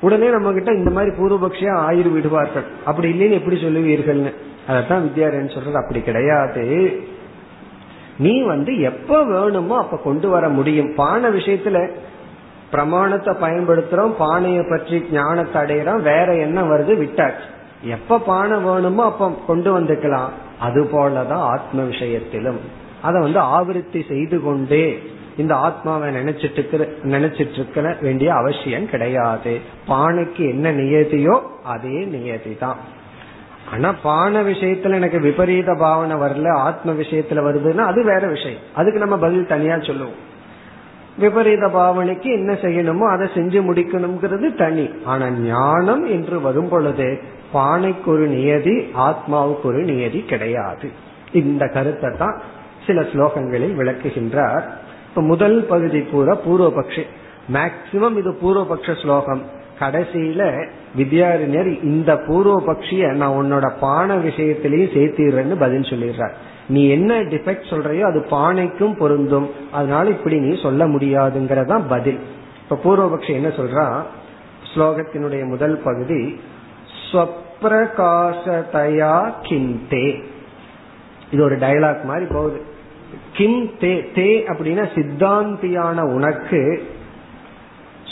உடனே நம்ம கிட்ட இந்த மாதிரி பூர்வபக்ஷியா ஆயிரு விடுவார்கள். அப்படி இல்லைன்னு எப்படி சொல்லுவீர்கள்னு. அதத்தான் வித்யாரன் சொல்றது. அப்படி கிடையாது. நீ வந்து எப்ப வேணுமோ அப்ப கொண்டு வர முடியும். பானை விஷயத்துல பிரமாணத்தை பயன்படுத்துறோம். பானையை பற்றி ஞானத்தை அடையிறோம். வேற என்ன வருது? விட்டாச்சு. எப்ப பானை வேணுமோ அப்ப கொண்டு வந்துக்கலாம். அது போலதான் ஆத்ம விஷயத்திலும் அதை வந்து ஆவருத்தி செய்து கொண்டே இந்த ஆத்மாவை நினைச்சிட்டு இருக்கிற நினைச்சிட்டு இருக்கிற வேண்டிய அவசியம் கிடையாது. பானைக்கு என்ன நியதியோ அதே நியதி தான் ஆனா பானை விஷயத்துல எனக்கு விபரீத பாவனை வரல ஆத்ம விஷயத்துல வருதுன்னா அது வேற விஷயம். அதுக்கு நம்ம பதில் தனியா சொல்லுவோம். விபரீத பாவனைக்கு என்ன செய்யணுமோ அதை செஞ்சு முடிக்கணுங்கிறது தனி. ஆனா ஞானம் என்று வரும் பொழுது பானைக்கு ஒரு நியதி ஆத்மாவுக்கு ஒரு நியதி கிடையாது. இந்த கருத்தை தான் சில ஸ்லோகங்களில் விளக்குகின்றார். இப்ப முதல் பகுதி பூரா பூர்வபக்ஷி. மேக்சிமம் இது பூர்வபக்ஷ ஸ்லோகம். கடைசியில வித்யாரிஞர் இந்த பூர்வபக்ஷிய நான் உன்னோட பானை விஷயத்திலேயே சேர்த்திடுறேன்னு பதில் சொல்லிடுறார். நீ என்ன டிஃபெக்ட் சொல்றையோ அது பானைக்கும் பொருந்தும். அதனால இப்படி நீ சொல்ல முடியாதுங்கிறதா பதில். இப்ப பூர்வபக்ஷி என்ன சொல்றா? ஸ்லோகத்தினுடைய முதல் பகுதி ஸ்வப்பிரகாசதயா கிந்தே. இது ஒரு டயலாக் மாதிரி போகுது. கிம் தே தே அப்படின்னா சித்தாந்தியான உனக்கு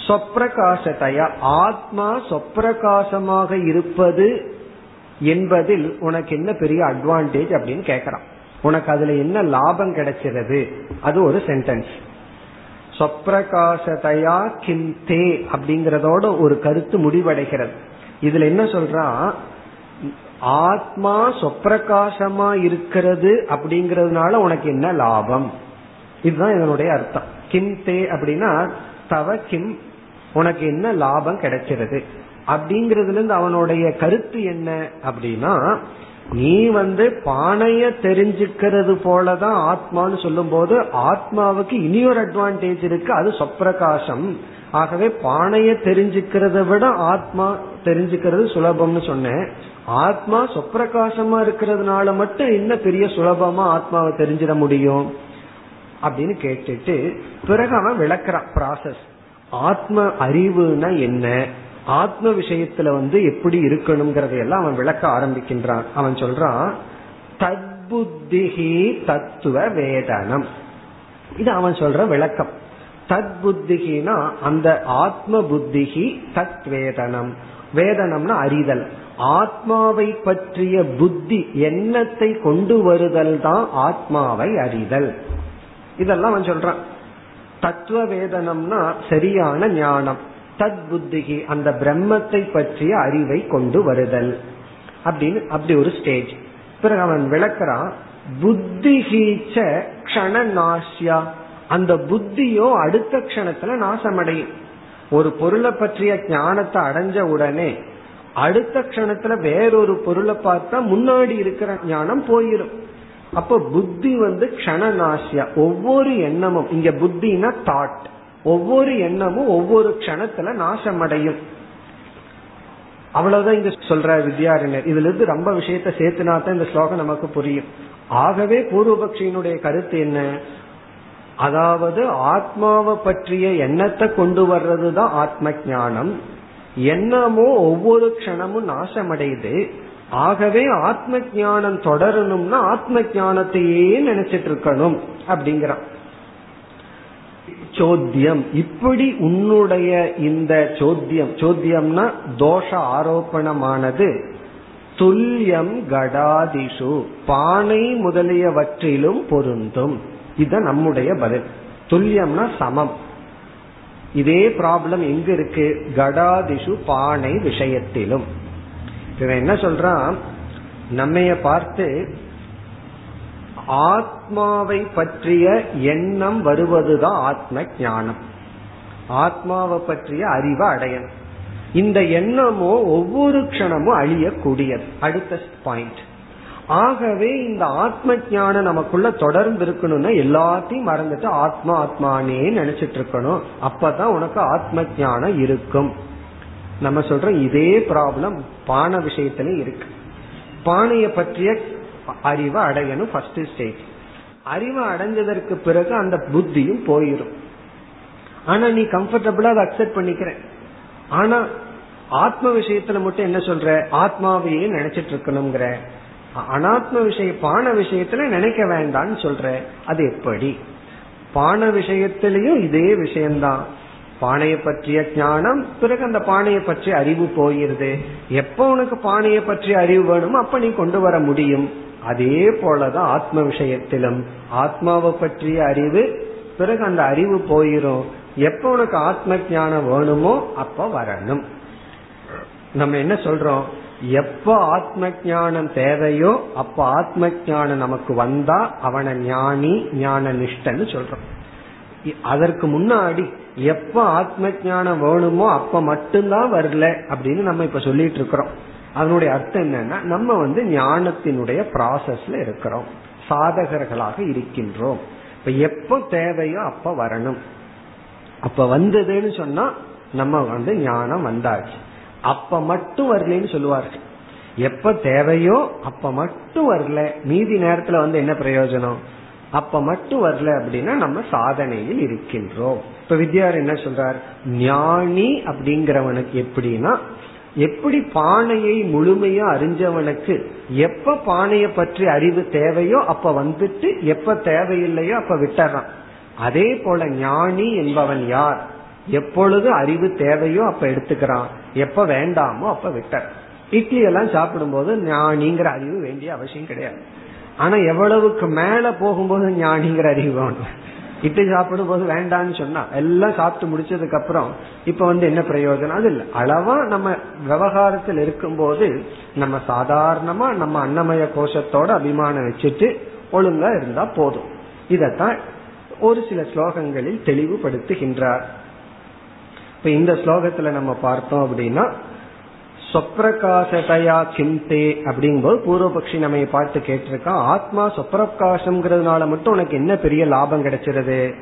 சொப்பிரகாசத்தையா ஆத்மா சொப்பிரகாசமாக இருப்பது என்பதில் உனக்கு என்ன பெரிய அட்வான்டேஜ் அப்படின்னு கேக்குறான். உனக்கு அதுல என்ன லாபம் கிடைச்சிருது அது ஒரு சென்டென்ஸ் சொப்பிரகாசதையா கிம் தே அப்படிங்கறதோட ஒரு கருத்து முடிவடைகிறது. இதுல என்ன சொல்றான் ஆத்மா சொப்பிரகாசமா இருக்கிறது அப்படிங்கறதுனால உனக்கு என்ன லாபம்? இதுதான் இதனுடைய அர்த்தம். கிம் தே அப்படின்னா தவ கிம் உனக்கு என்ன லாபம் கிடைச்சிருது அப்படிங்கறதுல இருந்து அவனுடைய கருத்து என்ன அப்படின்னா நீ வந்து பானைய தெரிஞ்சுக்கிறது போலதான் ஆத்மான்னு சொல்லும் போது ஆத்மாவுக்கு இனி ஒரு அட்வான்டேஜ் இருக்கு அது சொப்பிரகாசம். ஆகவே பானைய தெரிஞ்சுக்கிறத விட ஆத்மா தெரிஞ்சுக்கிறது சுலபம்னு சொன்னேன். ஆத்மா சொப்பிரகாசமா இருக்கிறதுனால மட்டும் என்ன பெரிய சுலபமா ஆத்மாவை தெரிஞ்சிட முடியும்? அப்படின்னு கேட்டுட்டு பிறகு அவன் விளக்குறான் ப்ராசஸ் ஆத்ம அறிவுனா என்ன? ஆத்ம விஷயத்துல வந்து எப்படி இருக்கணுங்கிறதையெல்லாம் அவன் விளக்க ஆரம்பிக்கின்றான். அவன் சொல்றான் தத்புத்திகி தத்துவ வேதனம். இது அவன் சொல்ற விளக்கம். தத் புத்திகினா அந்த ஆத்ம புத்திகி தத் வேதனம் வேதனம்னா அறிதல். ஆத்மாவை பற்றிய புத்தி எண்ணத்தை கொண்டு வருதல் தான் ஆத்மாவை அறிதல். இதெல்லாம் அவன் சொல்றான். தத்துவ வேதனம்னா சரியான ஞானம். தத் புத்திகி அந்த பிரம்மத்தை பற்றிய அறிவை கொண்டு வருதல். அப்படின்னு அப்படி ஒரு ஸ்டேஜ் பிறகு அவன் விளக்குறான் புத்திகீச்ச க்ஷணநாசியா அந்த புத்தியோ அடுத்த கஷணத்துல நாசமடையும். ஒரு பொருளை பற்றிய ஞானத்தை அடைஞ்ச உடனே அடுத்த க்ஷணத்துல வேறொரு பொருளை பார்த்தா முன்னாடி இருக்கிற ஞானம் போயிடும் அப்ப புத்தி வந்து க்ஷணநாசியா ஒவ்வொரு எண்ணமும். இங்க புத்தினா தாட் ஒவ்வொரு எண்ணமும் ஒவ்வொரு கணத்துல நாசமடையும். அவ்வளவுதான் இங்க சொல்ற வித்யாரண்யர் இதுல இருந்து ரொம்ப விஷயத்த சேர்த்துனா தான் இந்த ஸ்லோகம் நமக்கு புரியும். ஆகவே பூர்வபக்ஷியினுடைய கருத்து என்ன? அதாவது ஆத்மாவை பற்றிய எண்ணத்தை கொண்டு வர்றது தான் ஆத்ம ஞானம். எண்ணமோ ஒவ்வொரு க்ஷணமும் நாசமடையுது. ஆகவே ஆத்ம ஞானம் தொடரணும்னா ஆத்ம ஞானத்தையே நினைச்சிட்டு இருக்கணும் அப்படிங்கிறான். சோத்தியம். இப்படி உன்னுடைய இந்த சோத்தியம் சோத்தியம்னா தோஷ ஆரோப்பணமானது துல்லியம் கடாதிஷு. பானை முதலியவற்றிலும் பொருந்தும். இத நம்முடைய பதில். துல்லியம்னா சமம். இதே ப்ராப்ளம் எங்க இருக்கு? கடாதிஷு பானை விஷயத்திலும். இவன் என்ன சொல்றான்? நம்மைய பார்த்து ஆத்மாவை பற்றிய எண்ணம் வருவதுதான் ஆத்ம ஞானம். ஆத்மாவை பற்றிய அறிவை அடையணும். இந்த எண்ணமோ ஒவ்வொரு க்ஷணமும் அழியக்கூடியது. அடுத்த பாயிண்ட் ஆகவே இந்த ஆத்ம ஞானம் நமக்குள்ள தொடர்ந்து இருக்கணும்னா எல்லாத்தையும் மறந்துட்டு ஆத்மா ஆத்மானே நினைச்சிட்டு இருக்கணும். அப்பதான் உனக்கு ஆத்ம ஞானம் இருக்கும். நம்ம சொல்றோம் இதே ப்ராப்ளம் பானை விஷயத்துல இருக்கு. பானையை பற்றிய அறிவை அடையணும் ஃபர்ஸ்ட் ஸ்டேஜ் அறிவை அடைஞ்சதற்கு பிறகு அந்த புத்தியும் போயிடும் ஆனா நீ கம்ஃபர்டபுளா அதை அக்செப்ட் பண்ணிக்கிற. ஆனா ஆத்ம விஷயத்துல மட்டும் என்ன சொல்ற? ஆத்மாவையே நினைச்சிட்டு இருக்கணுங்கிற அனாத்ம விஷய பான விஷயத்துல நினைக்க வேண்டாம்னு சொல்ற. அது எப்படி? பான விஷயத்திலையும் இதே விஷயம்தான். பானையை பற்றிய ஞானம் பிறகு அந்த பானையை பற்றிய அறிவு போயிருது. எப்ப உனக்கு பானையை பற்றிய அறிவு வேணுமோ அப்ப நீ கொண்டு வர முடியும். அதே போலதான் ஆத்ம விஷயத்திலும். ஆத்மாவை பற்றிய அறிவு பிறகு அந்த அறிவு போயிரும். எப்ப உனக்கு ஆத்ம ஞானம் வேணுமோ அப்ப வரணும். நம்ம என்ன சொல்றோம்? எப்ப ஆத்ம ஞானம் தேவையோ அப்ப ஆத்ம ஞானம் நமக்கு வந்தா அவனை ஞானி ஞான நிஷ்டன்னு சொல்றோம். அதற்கு முன்னாடி எப்ப ஆத்ம ஜானம் வேணுமோ அப்ப மட்டும்தான் வரல அப்படின்னு நம்ம இப்ப சொல்லிட்டு இருக்கிறோம். அதனுடைய அர்த்தம் என்னன்னா நம்ம வந்து ஞானத்தினுடைய ப்ராசஸ்ல இருக்கிறோம். சாதகர்களாக இருக்கின்றோம். இப்ப எப்ப தேவையோ அப்ப வரணும். அப்ப வந்ததுன்னு சொன்னா நம்ம வந்து ஞானம் வந்தாச்சு. அப்ப மட்டும் வரலன்னு சொல்லுவார்கள். எப்ப தேவையோ அப்ப மட்டும் வரல. மீதி நேரத்துல வந்து என்ன பிரயோஜனம்? அப்ப மட்டும் வரல அப்படின்னா நம்ம சாதனையில் இருக்கின்றோம். இப்ப வித்யார் என்ன சொல்றார்? ஞானி அப்படிங்கிறவனுக்கு எப்படின்னா எப்படி பானையை முழுமையா அறிஞ்சவனுக்கு எப்ப பானையை பற்றி அறிவு தேவையோ அப்ப வந்துட்டு எப்ப தேவையில்லையோ அப்ப விட்டுறான். அதே போல ஞானி என்பவன் யார்? எப்பொழுது அறிவு தேவையோ அப்ப எடுத்துக்கிறான். எப்ப வேண்டாமோ அப்ப விட்டார் இட்லி எல்லாம் சாப்பிடும் போது ஞானிங்கிற அறிவு வேண்டிய அவசியம் கிடையாது. ஆனா எவ்வளவுக்கு மேல போகும்போது ஞானிங்கிற அறிவு வேணும். இட்லி சாப்பிடும் போது வேண்டாம்னு சொன்னா எல்லாம் சாப்பிட்டு முடிச்சதுக்கு அப்புறம் இப்ப வந்து என்ன பிரயோஜனம்? அது இல்லை. அளவா நம்ம விவகாரத்தில் இருக்கும் போது நம்ம சாதாரணமா நம்ம அன்னமய கோஷத்தோட அபிமானம் வச்சுட்டு ஒழுங்கா இருந்தா போதும். இதத்தான் ஒரு சில ஸ்லோகங்களில் தெளிவுபடுத்துகின்றார். இப்ப இந்த ஸ்லோகத்துல நம்ம பார்த்தோம் அப்படின்னா சொப்பிரகாசதையா சிந்தே அப்படிங்கும்போது பூர்வபக்ஷி நம்ம பார்த்து கேட்டிருக்கான் ஆத்மா சொப்பிரகாசம்ங்கிறதுனால மட்டும் உனக்கு என்ன பெரிய லாபம் கிடைச்சிருது?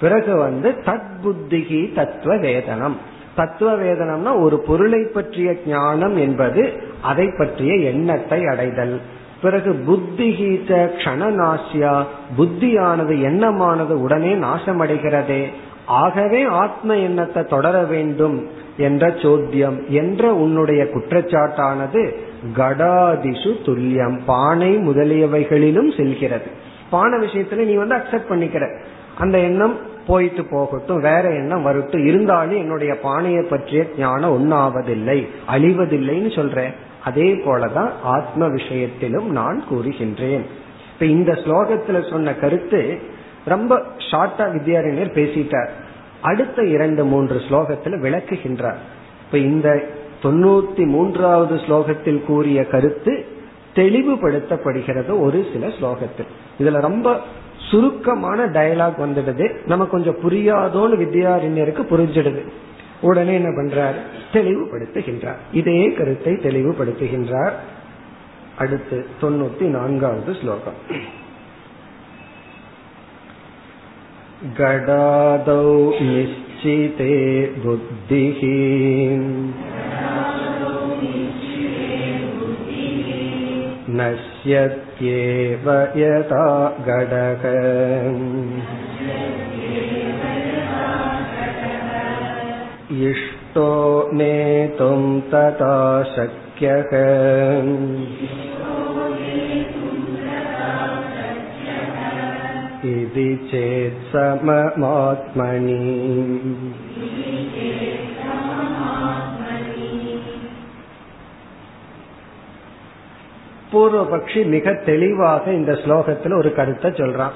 பிறகு வந்து தத் புத்திகி தத்துவ வேதனம் தத்துவ வேதனம்னா ஒரு பொருளை பற்றிய ஞானம் என்பது அதை பற்றிய எண்ணத்தை அடைதல். பிறகு புத்திகீச்ச க்ஷணநாசியா புத்தியானது எண்ணமானது உடனே நாசமடைகிறதே. ஆகவே ஆத்ம எண்ணத்தை தொடர வேண்டும். என்ற சோத்தியம் என்ற உன்னுடைய குற்றச்சாட்டானது கடாதிசு துல்லியம் பானை முதலியவைகளிலும் செல்கிறது. பானை விஷயத்துல நீ வந்து அக்செப்ட் பண்ணிக்கிற. அந்த எண்ணம் போயிட்டு போகட்டும் வேற எண்ணம் வரட்டும். இருந்தாலும் என்னுடைய பானையை பற்றிய ஞானம் ஒன்னாவதில்லை அழிவதில்லைன்னு சொல்றேன். அதே போலதான் ஆத்ம விஷயத்திலும் நான் கூறுகின்றேன். இப்ப இந்த ஸ்லோகத்துல சொன்ன கருத்து ரொம்ப ஷார்ட்டா வித்யாரண்யர் பேசிட்டார். அடுத்த இரண்டு மூன்று ஸ்லோகத்தில் விளக்குகின்றார். இப்ப இந்த தொண்ணூத்தி மூன்றாவது ஸ்லோகத்தில் கூறிய கருத்து தெளிவுபடுத்தப்படுகிறது ஒரு சில ஸ்லோகத்தில். இதுல ரொம்ப சுருக்கமான டயலாக் வந்துடுது. நம்ம கொஞ்சம் புரியாதோன்னு வித்யாரண்யருக்கு புரிஞ்சிடுது. உடனே என்ன பண்றார்? தெளிவுபடுத்துகின்றார். இதே கருத்தை தெளிவுபடுத்துகின்றார். அடுத்து தொண்ணூத்தி நான்காவது ஸ்லோகம். गडादौ निश्चिते बुद्धिः नश्यत्येव यथा गडः इष्टो नेतुं तथा शक्यः इति चेत् सममात्मनि பூர்வபக்ஷி மிக தெளிவாக இந்த ஸ்லோகத்துல ஒரு கருத்தை சொல்றான்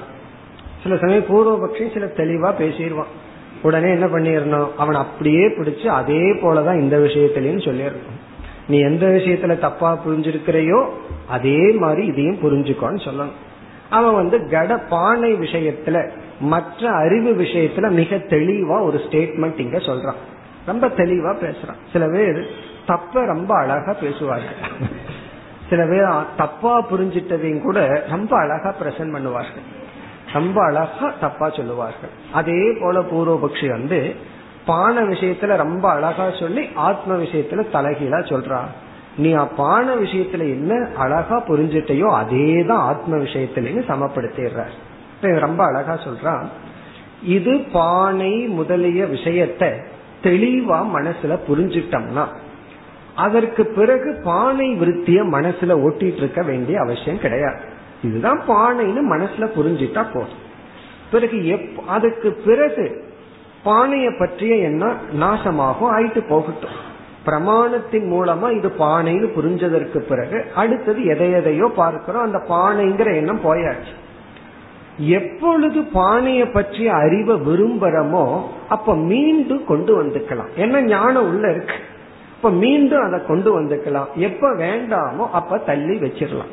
சில சமயம் பூர்வபக்ஷி சில தெளிவா பேசிடுவான் உடனே என்ன பண்ணிடணும் அவன் அப்படியே பிடிச்சு அதே போலதான் இந்த விஷயத்திலையும் சொல்லிடணும் நீ எந்த விஷயத்துல தப்பா புரிஞ்சிருக்கிறையோ அதே மாதிரி இதையும் புரிஞ்சுக்கோன்னு சொல்லணும் அவன் வந்து கட பானை விஷயத்துல மற்ற அறிவு விஷயத்துல மிக தெளிவா ஒரு ஸ்டேட்மெண்ட் இங்க சொல்றான். ரொம்ப தெளிவா பேசுறான். சில பேர் தப்ப ரொம்ப அழகா பேசுவார்கள். சில பேர் தப்பா புரிஞ்சிட்டதையும் கூட ரொம்ப அழகா பிரசன்ட் பண்ணுவார்கள். ரொம்ப அழகா தப்பா சொல்லுவார்கள். அதே போல பூர்வபக்ஷி வந்து பான விஷயத்துல ரொம்ப அழகா சொல்லி ஆத்ம விஷயத்துல தலைகீழா சொல்றான் நீ அப்பான விஷயத்துல என்ன அழகா புரிஞ்சிட்டையோ அதே தான் ஆத்ம விஷயத்திலையும் சமப்படுத்திடுறார். ரொம்ப அழகா சொல்றான் இது பானை முதலிய விஷயத்த தெளிவா மனசுல புரிஞ்சிட்டோம்னா அதற்கு பிறகு பானை விருத்திய மனசுல ஓட்டிட்டு இருக்க வேண்டிய அவசியம் கிடையாது. இதுதான் பானைன்னு மனசுல புரிஞ்சிட்டா போதும். பிறகு எப் அதுக்கு பிறகு பானைய பற்றிய எண்ணம் நாசமாகும் ஆயிட்டு போகட்டும். பிரமாணத்தின் மூலமா இது பானைன்னு புரிஞ்சதற்கு பிறகு அடுத்தது எதை எதையோ பார்க்கிறோம். அந்த பானைங்கிற எண்ணம் போயாச்சு. எப்பொழுது பானையை பற்றிய அறிவை விரும்புறமோ அப்ப மீண்டும் கொண்டு வந்துக்கலாம். என்ன ஞானம் உள்ள இருக்கு. இப்ப மீண்டும் அதை கொண்டு வந்துக்கலாம். எப்ப வேண்டாமோ அப்ப தள்ளி வச்சிடலாம்.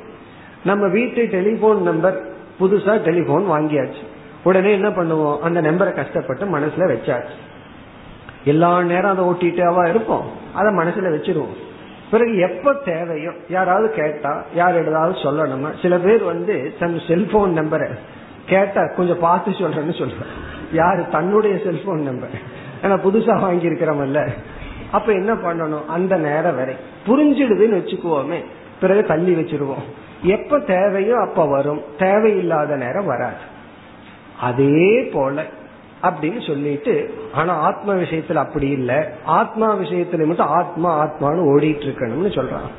நம்ம வீட்டு டெலிபோன் நம்பர் புதுசா டெலிபோன் வாங்கியாச்சு. உடனே என்ன பண்ணுவோம்? அந்த நம்பரை கஷ்டப்பட்டு மனசுல வச்சாச்சு. எல்லா நேரம் அதை ஓட்டிட்டாவா இருப்போம். அதை மனசுல வச்சிருவோம். பிறகு எப்ப தேவையோ யாராவது கேட்டா யார் ஏதாவது சொல்லணுமா சில பேர் வந்து தன் செல்போன் நம்பரை கேட்டா கொஞ்சம் பார்த்து சொல்றேன்னு சொல்றேன் யாரு? தன்னுடைய செல்போன் நம்பர் ஏன்னா புதுசா வாங்கி இருக்கிறவல்ல அப்ப என்ன பண்ணணும்? அந்த நேரம் வரை. புரிஞ்சிடுதுன்னு வச்சுக்குவோமே. பிறகு தள்ளி வச்சிருவோம். எப்ப தேவையோ அப்ப வரும். தேவையில்லாத நேரம் வராது. அதே போல அப்படின்னு சொல்லிட்டு ஆனா ஆத்ம விஷயத்துல அப்படி இல்லை. ஆத்மா விஷயத்துல மட்டும் ஆத்மா ஆத்மான்னு ஓடிட்டு இருக்கணும்னு சொல்றான்.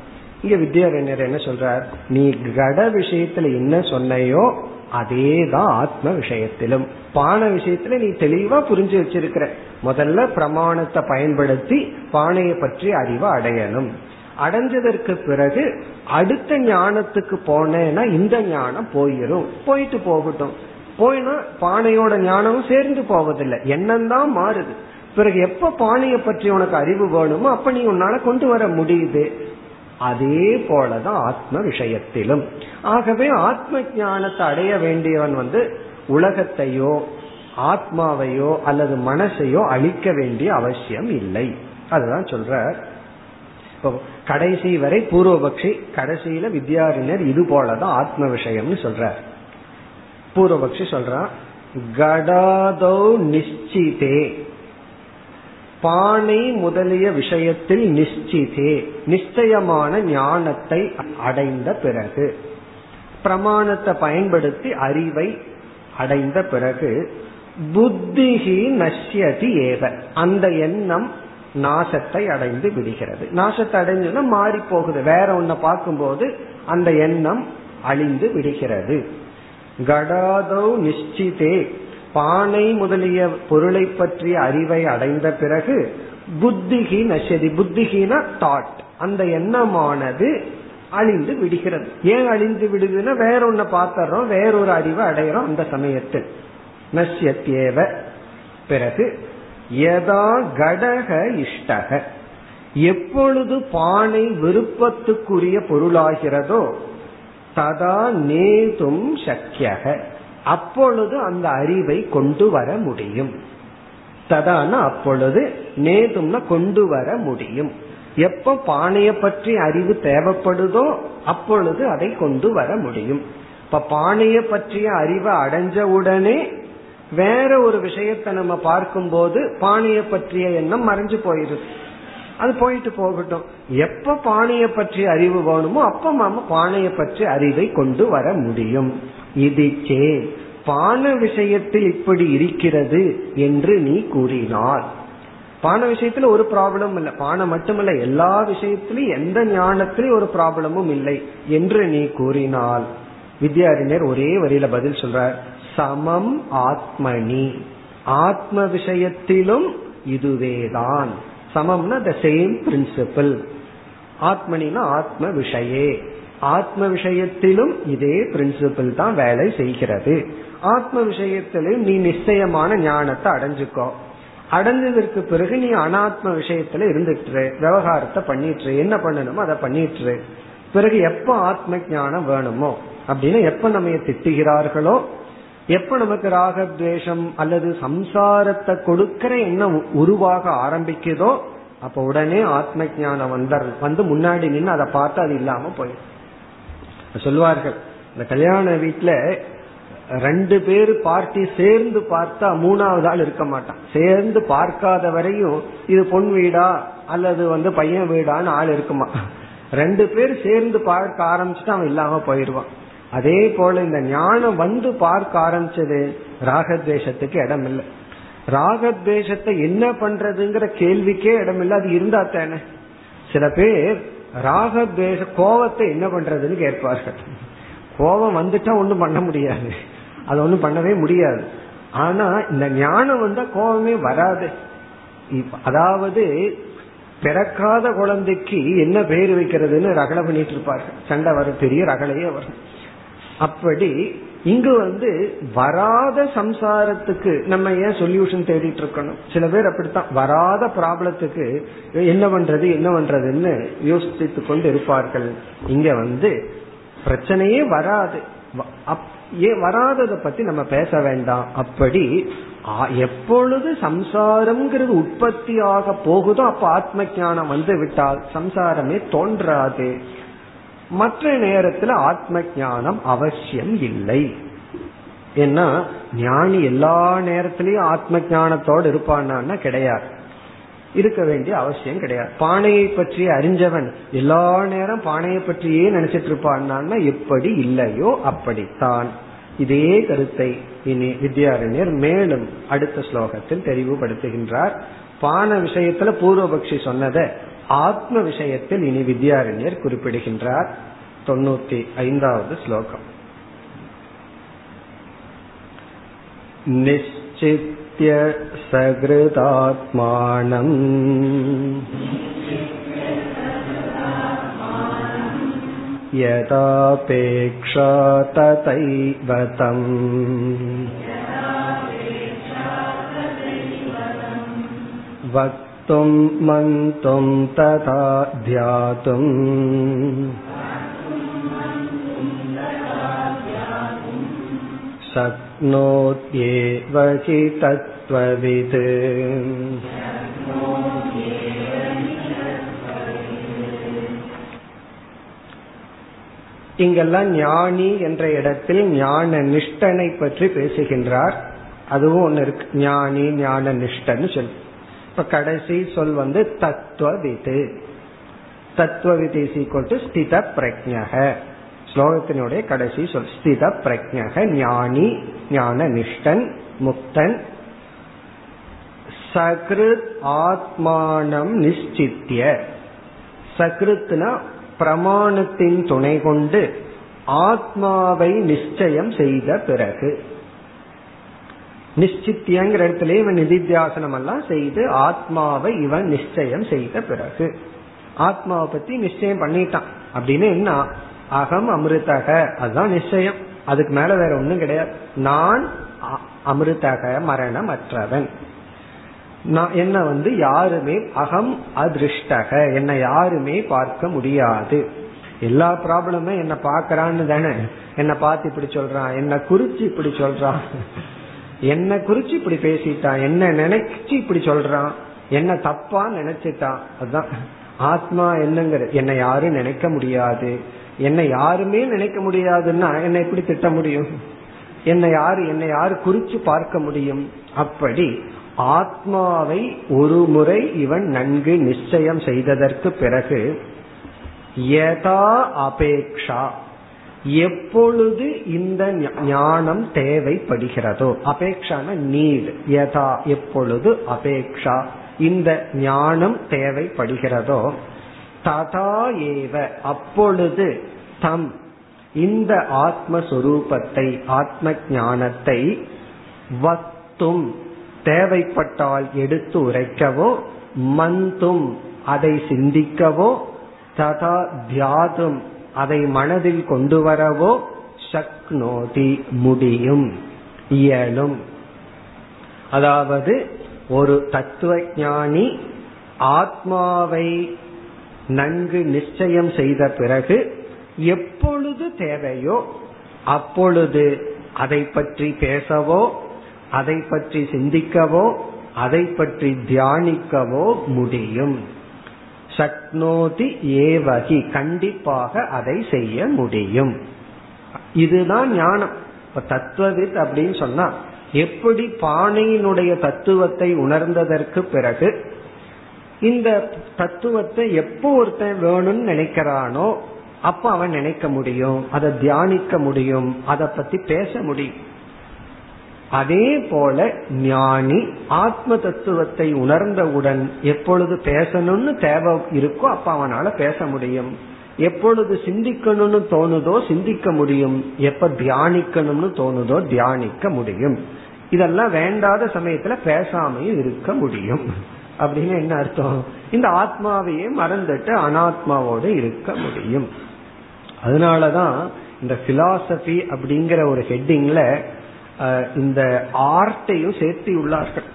இங்க வித்யாரண்யர் என்ன சொல்றார்? நீ கட விஷயத்துல என்ன சொன்னையோ அதே தான் ஆத்ம விஷயத்திலும். பான விஷயத்துல நீ தெளிவா புரிஞ்சு வச்சிருக்கிற. முதல்ல பிரமாணத்தை பயன்படுத்தி பானையை பற்றி அறிவை அடையணும். அடைஞ்சதற்கு பிறகு அடுத்த ஞானத்துக்கு போனேன்னா இந்த ஞானம் போயிரும். போயிட்டு போகட்டும். போயினா பானையோட ஞானமும் சேர்ந்து போவதில்லை. எண்ணம் தான் மாறுது. பிறகு எப்ப பானையை பற்றி உனக்கு அறிவு வேணுமோ அப்ப நீ உன்னால கொண்டு வர முடியுது. அதே போலதான் ஆத்ம விஷயத்திலும். ஆகவே ஆத்ம ஞானத்தை அடைய வேண்டியவன் வந்து உலகத்தையோ ஆத்மாவையோ அல்லது மனசையோ அழிக்க வேண்டிய அவசியம் இல்லை. அதுதான் சொல்ற இப்போ கடைசி வரை பூர்வபக்ஷி கடைசியில வித்யாரிணர் இது போலதான் ஆத்ம விஷயம்னு சொல்றார். பூர்வபக்ஷி சொல்றான் கடாதோ நிச்சிதே பானை முதலிய விஷயத்தில் நிச்சிதே நிச்சயமான ஞானத்தை அடைந்த பிறகு பிரமாணத்தை பயன்படுத்தி அறிவை அடைந்த பிறகு புத்திஹி நஷ்யதி ஏவ அந்த எண்ணம் நாசத்தை அடைந்து விடுகிறது. நாசத்தை அடைஞ்சுன்னா மாறி போகுது. வேற ஒன்ன பார்க்கும்போது அந்த எண்ணம் அழிந்து விடுகிறது. கடாதோ நிச்சிதே பானை முதலிய பொருளை பற்றிய அறிவை அடைந்த பிறகு புத்திகி நஷதி புத்திகினா தாட் அந்த எண்ணமானது அழிந்து விடுகிறது. ஏன் அழிந்து விடுதுன்னா வேற ஒன்ன பார்த்தர்றோம் வேறொரு அறிவை அடையிறோம் அந்த சமயத்தில். நஷ்யத்தேவ பிறகு யதா கடக இஷ்டக. எப்பொழுது பானை விருப்பத்துக்குரிய பொருளாகிறதோ ததா நேதும் சக்கியக அப்பொழுது அந்த அறிவை கொண்டு வர முடியும். ததான அப்பொழுது நேதும்னா கொண்டு வர முடியும். எப்ப பானைய பற்றி அறிவு தேவைப்படுதோ அப்பொழுது அதை கொண்டு வர முடியும். இப்ப பானைய பற்றிய அறிவை அடைஞ்ச உடனே வேற ஒரு விஷயத்தை நம்ம பார்க்கும்போது பானைய பற்றிய எண்ணம் மறைஞ்சு போயிருது அது போயிட்டு போகட்டும். எப்ப பானைய பற்றி அறிவு வேணுமோ அப்ப நாம பானைய பற்றி அறிவை கொண்டு வர முடியும். இது சே பான விஷயத்தில் இப்படி இருக்கிறது என்று நீ கூறினார். பான விஷயத்துல ஒரு ப்ராப்ளம் இல்லை. பானை மட்டுமல்ல எல்லா விஷயத்திலும் எந்த ஞானத்திலும் ஒரு ப்ராப்ளமும் இல்லை என்று நீ கூறினால். வித்யாரிஞர் ஒரே வரியில பதில் சொல்றார். சமம் ஆத்மனி. ஆத்ம விஷயத்திலும் இதுவேதான். சமம்னா த சேம் பிரின்சிபிள் ஆத்மனினா ஆத்ம விஷயே. ஆத்ம விஷயத்திலும் இதே பிரின்சிபிள் தான் வேலை செய்கிறது. ஆத்ம விஷயத்திலும் நீ நிச்சயமான ஞானத்தை அடைஞ்சுக்கோ. அடைஞ்சதற்கு பிறகு நீ அனாத்ம விஷயத்துல இருந்துட்டு விவகாரத்தை பண்ணிட்டு என்ன பண்ணணுமோ அதை பண்ணிட்டு பிறகு எப்ப ஆத்ம ஞானம் வேணுமோ அப்படின்னு எப்ப நம்ம திட்டுகிறார்களோ எப்ப நமக்கு ராகத்வேஷம் அல்லது சம்சாரத்தை கொடுக்கிற எண்ணம் உருவாக ஆரம்பிக்குதோ அப்ப உடனே ஆத்ம ஜானம் வந்தர் வந்து முன்னாடி நின்று அதை பார்த்து அது இல்லாம போயிடும். சொல்வார்கள் இந்த கல்யாண வீட்டுல ரெண்டு பேர் பார்ட்டி சேர்ந்து பார்த்தா மூணாவது ஆள் இருக்க மாட்டான். சேர்ந்து பார்க்காத வரையும் இது பொன் வீடா அல்லது வந்து பையன் வீடான்னு ஆள் இருக்குமா? ரெண்டு பேர் சேர்ந்து பார்க்க ஆரம்பிச்சுட்டு அவன் இல்லாம போயிடுவான். அதே போல இந்த ஞானம் வந்து பார்க்க ஆரம்பிச்சது ராகத்வேஷத்துக்கு இடம் இல்லை ராகத்வேஷத்தை என்ன பண்றதுங்கிற கேள்விக்கே இடம் இல்லை அது இருந்தா தானே. சில பேர் ராகத்வேஷ கோவத்தை என்ன பண்றதுன்னு கேட்பார்கள். கோபம் வந்துட்டா ஒன்றும் பண்ண முடியாது. அது ஒன்றும் பண்ணவே முடியாது. ஆனா இந்த ஞானம் வந்தா கோபமே வராது. அதாவது பிறக்காத குழந்தைக்கு என்ன பேர் வைக்கிறதுன்னு ரகலை பண்ணிட்டு இருப்பார்கள். சண்டை வரும் பெரிய ரகலையே வரும். அப்படி இங்கு வந்து வராத சம்சாரத்துக்கு நம்ம ஏன் சொல்யூஷன் தேடிட்டு இருக்கணும்? சில பேர் அப்படித்தான். வராத ப்ராப்ளத்துக்கு என்ன பண்றது என்ன பண்றதுன்னு யோசித்து கொண்டு இருப்பார்கள். இங்க வந்து பிரச்சனையே வராது. வராததை பத்தி நம்ம பேச வேண்டாம். அப்படி எப்பொழுது சம்சாரம்ங்கிறது உற்பத்தி ஆக போகுதோ அப்ப ஆத்ம ஞானம் வந்து விட்டால் சம்சாரமே தோன்றாது. மற்ற நேரத்துல ஆத்ம ஞானம் அவசியம் இல்லை. ஏன்னா ஞானி எல்லா நேரத்திலயும் ஆத்ம ஞானத்தோடு இருப்பான்னா கிடையாது. இருக்க வேண்டிய அவசியம் கிடையாது. பானையை பற்றி அறிஞ்சவன் எல்லா நேரம் பானையை பற்றியே நினைச்சிட்டு இருப்பான்னா எப்படி இல்லையோ அப்படித்தான். இதே கருத்தை இனி வித்யாரண்யர் மேலும் அடுத்த ஸ்லோகத்தில் தெளிவுபடுத்துகின்றார் பான விஷயத்துல பூர்வபக்ஷி சொன்னதை ஆத்ம விஷயத்தில் இனி வித்யாரண்யர் குறிப்பிடுகின்றார் தொண்ணூத்தி ஐந்தாவது ஸ்லோகம் நிச்சித்ய சகிருதாத்மானம் यदापेक्षा तथैव तम् वक्तुं मन्तुं तथा ध्यातुम् शक्नोत्येव हि तत्त्ववित् இங்கெல்லாம் ஞானி என்ற இடத்தில் ஞான நிஷ்டனை பற்றி பேசுகின்றார் அதுவும் ஒன்னு இருக்கு ஞானி ஞான நிஷ்டன்னு சொல் இப்ப கடைசி சொல் வந்து தத்துவவிது தத்துவவிதி டு ஸ்தித பிரஜக ஸ்லோகத்தினுடைய கடைசி சொல் ஸ்தித பிரஜக ஞானி ஞான நிஷ்டன் முக்தன். சகிருத் ஆத்மானம் நிச்சித்திய சகிருத்னா பிரமாணத்தின் துணை கொண்டு ஆத்மாவை நிச்சயம் செய்த பிறகு. நிச்சித்தியங்கிற இடத்துல இவன் நிதித்தியாசனம் எல்லாம் செய்து ஆத்மாவை இவன் நிச்சயம் செய்த பிறகு. ஆத்மாவை பத்தி நிச்சயம் பண்ணிட்டான். அப்படின்னு என்ன? அகம் அமிர்தக. அதுதான் நிச்சயம். அதுக்கு மேல வேற ஒண்ணும் கிடையாது. நான் அமிர்தக மரணமற்றவன். நான் என்ன வந்து யாருமே அகம் அதிருஷ்டக. என்னை யாருமே பார்க்க முடியாது. எல்லா ப்ராப்ளமும் என்ன பாக்குறான்னு தானே. என்ன பார்த்து இப்படி சொல்றான். என்ன குறிச்சு இப்படி சொல்றான். என்ன குறிச்சு இப்படி பேசிட்டான் என்ன நினைச்சு இப்படி சொல்றான் என்ன தப்பா நினைச்சிட்டான். அதுதான். ஆத்மா என்னங்கிற என்னை யாரும் நினைக்க முடியாது. என்னை யாருமே நினைக்க முடியாதுன்னா என்னை எப்படி திட்ட முடியும்? என்னை யாரு என்னை யாரு குறிச்சு பார்க்க முடியும்? அப்படி ஆத்மாவை ஒரு முறை இவன் நன்கு நிச்சயம் செய்ததற்கு பிறகு யதா அபேக்ஷா. எப்பொழுது இந்த ஞானம் தேவைப்படுகிறதோ அபேக்ஷான நீட் யதா எப்பொழுது அபேக்ஷா இந்த ஞானம் தேவைப்படுகிறதோ ததா ஏவ அப்பொழுது தம் இந்த ஆத்மஸ்வரூபத்தை ஆத்ம ஞானத்தை வத்தும் தேவைப்பட்டால் எடுத்து உரைக்கவோ மந்தும் அதை சிந்திக்கவோ ததா தியாதும் அதை மனதில் கொண்டு வரவோ சக்னோதி முடியும் இயலும். அதாவது ஒரு தத்துவ ஞானி ஆத்மாவை நன்கு நிச்சயம் செய்த பிறகு எப்பொழுது தேவையோ அப்பொழுது அதை பற்றி பேசவோ அதை பற்றி சிந்திக்கவோ அதை பற்றி தியானிக்கவோ முடியும். சக்னோதி ஏவகி. கண்டிப்பாக அதை செய்ய முடியும். இதுதான் ஞானம். இப்ப தத்துவவித் அப்படின்னு சொன்னா எப்படி பானையினுடைய தத்துவத்தை உணர்ந்ததற்கு பிறகு இந்த தத்துவத்தை எப்போ ஒருத்தன் வேணும்னு நினைக்கிறானோ அப்ப அவன் நினைக்க முடியும் அதை தியானிக்க முடியும் அதை பத்தி பேச முடியும். அதே போல ஞானி ஆத்ம தத்துவத்தை உணர்ந்தவுடன் எப்பொழுது பேசணும்னு தேவை இருக்கோ அப்ப அவனால பேச முடியும். எப்பொழுது சிந்திக்கணும்னு தோணுதோ சிந்திக்க முடியும். எப்ப தியானிக்கணும்னு தோணுதோ தியானிக்க முடியும். இதெல்லாம் வேண்டாத சமயத்துல பேசாமையும் இருக்க முடியும். அப்படின்னு என்ன அர்த்தம்? இந்த ஆத்மாவையே மறந்துட்டு அனாத்மாவோடு இருக்க முடியும். அதனாலதான் இந்த பிலாசபி அப்படிங்கிற ஒரு ஹெட்டிங்ல இந்த ஆர்ட்டையும் சேர்த்தி உள்ளார்கள்.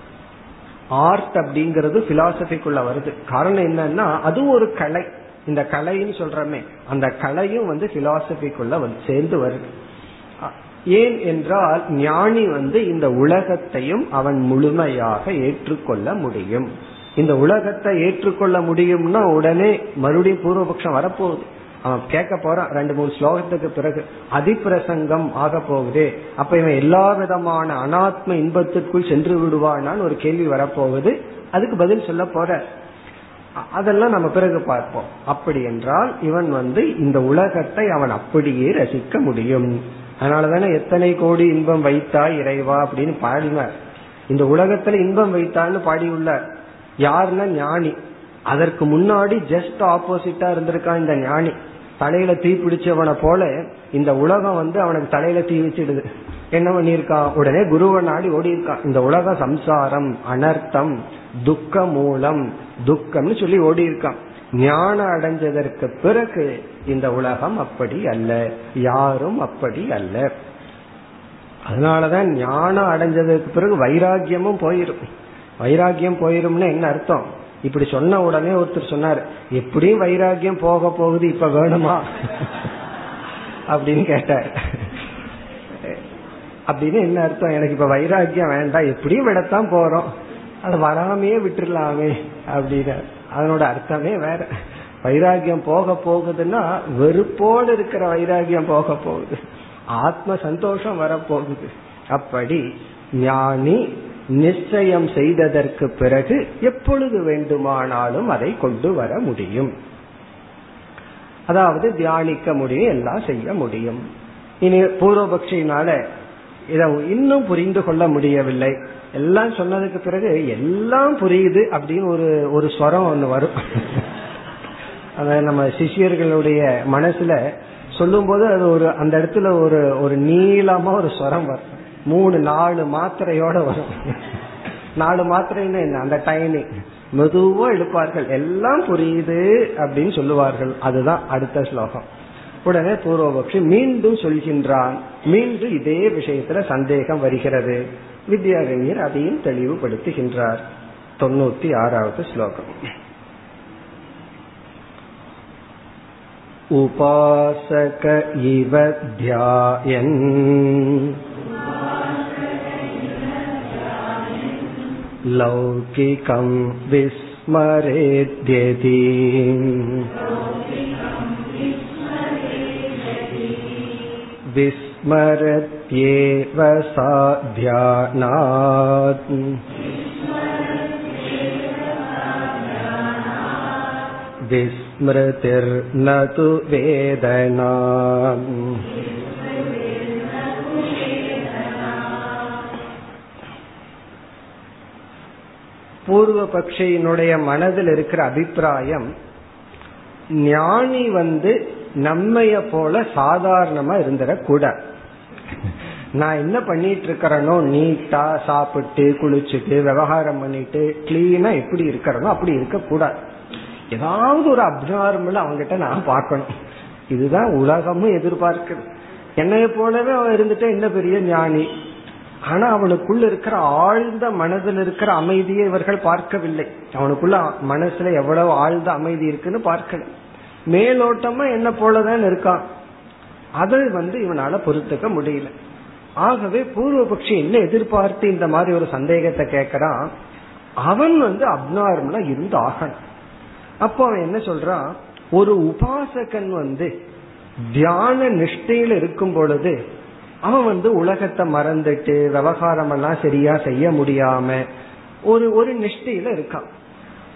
ஆர்ட் அப்படிங்கிறது பிலாசபிக்குள்ள வருது. காரணம் என்னன்னா அது ஒரு கலை. இந்த கலைன்னு சொல்றமே அந்த கலையும் வந்து பிலாசபிக்குள்ள வந்து சேர்ந்து வருது. ஏன் என்றால் ஞானி வந்து இந்த உலகத்தையும் அவன் முழுமையாக ஏற்றுக்கொள்ள முடியும். இந்த உலகத்தை ஏற்றுக்கொள்ள முடியும்னா உடனே மறுபடியும் பூர்வபக்ஷம் வரப்போகுது. கேட்க போறான் ரெண்டு மூணு ஸ்லோகத்துக்கு பிறகு அதிப்பிரசங்கம் ஆக போகுது. அப்ப இவன் எல்லா விதமான அனாத்ம இன்பத்திற்குள் சென்று விடுவானான்னு ஒரு கேள்வி வரப்போகுது. அதுக்கு பதில் சொல்ல போற. அதெல்லாம் நம்ம பிறகு பார்ப்போம். அப்படி என்றால் இவன் வந்து இந்த உலகத்தை அவன் அப்படியே ரசிக்க முடியும். அதனாலதானே எத்தனை கோடி இன்பம் வைத்தா இறைவா அப்படின்னு பாடினார். இந்த உலகத்துல இன்பம் வைத்தான்னு பாடியுள்ளார். யாருன்னா ஞானி. அதற்கு முன்னாடி ஜஸ்ட் ஆப்போசிட்டா இருந்திருக்கான் இந்த ஞானி. தலையில தீ பிடிச்சவனை போல இந்த உலகம் வந்து அவனுக்கு தலையில தீ வச்சிடுது. என்ன பண்ணிருக்கான் உடனே குருவை நாடி ஓடி இருக்கான் இந்த உலக சம்சாரம் அனர்த்தம் துக்க மூலம் துக்கம்னு சொல்லி ஓடி இருக்கான் ஞானம் அடைஞ்சதற்கு பிறகு இந்த உலகம் அப்படி அல்ல. யாரும் அப்படி அல்ல. அதனாலதான் ஞானம் அடைஞ்சதுக்கு பிறகு வைராகியமும் போயிரும். வைராகியம் போயிரும்னு என்ன அர்த்தம்? இப்படி சொன்ன உடனே ஒருத்தர் சொன்னார் எப்படியும் வைராகியம் போக போகுது இப்ப வேணுமா? அப்படின்னு கேட்டார். அப்படின்னு என்ன அர்த்தம்? எனக்கு இப்ப வைராகியம் வேண்டாம் எப்படியும் விடத்தான் போறோம். அது வராமையே விட்டுடலாமே அப்படின்னு. அதனோட அர்த்தமே வேற. வைராகியம் போக போகுதுன்னா வெறுப்போடு இருக்கிற வைராகியம் போக போகுது. ஆத்ம சந்தோஷம் வரப்போகுது. அப்படி ஞானி நிச்சயம் செய்ததற்கு பிறகு எப்பொழுது வேண்டுமானாலும் அதை கொண்டு வர முடியும். அதாவது தியானிக்க முடியும் எல்லாம் செய்ய முடியும். இனி பூர்வபக்ஷினால இதை இன்னும் புரிந்து கொள்ள முடியவில்லை. எல்லாம் சொன்னதுக்கு பிறகு எல்லாம் புரியுது அப்படின்னு ஒரு ஒரு ஸ்வரம் ஒன்று வரும். அத நம்ம சிஷியர்களுடைய மனசுல சொல்லும் போது அது ஒரு அந்த இடத்துல ஒரு ஒரு நீளமா ஒரு ஸ்வரம் வரும். மூணு நாலு மாத்திரையோட வரும். நாலு மாத்திரைன்னு என்ன? அந்த டைமிங் மெதுவா எடுப்பார்கள் எல்லாம் புரியுது அப்படின்னு சொல்லுவார்கள். அதுதான் அடுத்த ஸ்லோகம். உடனே பூர்வபக்ஷி மீண்டும் சொல்கின்றான். மீண்டும் இதே விஷயத்துல சந்தேகம் வருகிறது. வித்யாரண்யர் அதையும் தெளிவுபடுத்துகின்றார். தொண்ணூத்தி ஆறாவது ஸ்லோகம். உபாசக இவ தியாயன். लौकिकं विस्मरेद्यति विस्मरत्येव सा ध्यानात् विस्मृतिर्न तु वेदना பூர்வ பக்ஷியினுடைய மனதில் இருக்கிற அபிப்பிராயம் ஞானி வந்து நம்மைய போல சாதாரணமா இருந்துடக்கூடாது நான் என்ன பண்ணிட்டு இருக்கிறனோ நீட்டா சாப்பிட்டு குளிச்சுட்டு விவகாரம் பண்ணிட்டு கிளீனா எப்படி இருக்கிறனோ அப்படி இருக்க கூடாது ஏதாவது ஒரு அப்நார்மல் அவங்ககிட்ட நான் பார்க்கணும். இதுதான் உலகமும் எதிர்பார்க்குது. என்னைய போலவே அவன் இருந்துட்டு என்ன பெரிய ஞானி? ஆனா அவனுக்குள்ள இருக்கிற ஆழ்ந்த மனதில் இருக்கிற அமைதியை இவர்கள் பார்க்கவில்லை. அவனுக்குள்ள மனசுல எவ்வளவு ஆழ்ந்த அமைதி இருக்குன்னு பார்க்கல. மேலோட்டமா என்ன போலதான் இருக்கான். அதை வந்து இவனால பொறுத்துக்க முடியல. ஆகவே பூர்வபக்ஷி என்ன எதிர்பார்த்து இந்த மாதிரி ஒரு சந்தேகத்தை கேட்கறான் அவன் வந்து அப்னார்மலா இருந்து ஆகணும். அப்போ அவன் என்ன சொல்றான்? ஒரு உபாசகன் வந்து தியான நிஷ்டையில் இருக்கும் பொழுது அவன் வந்து உலகத்தை மறந்துட்டு விவகாரம் எல்லாம் சரியா செய்ய முடியாம ஒரு ஒரு நிஷ்டையில இருக்கான்.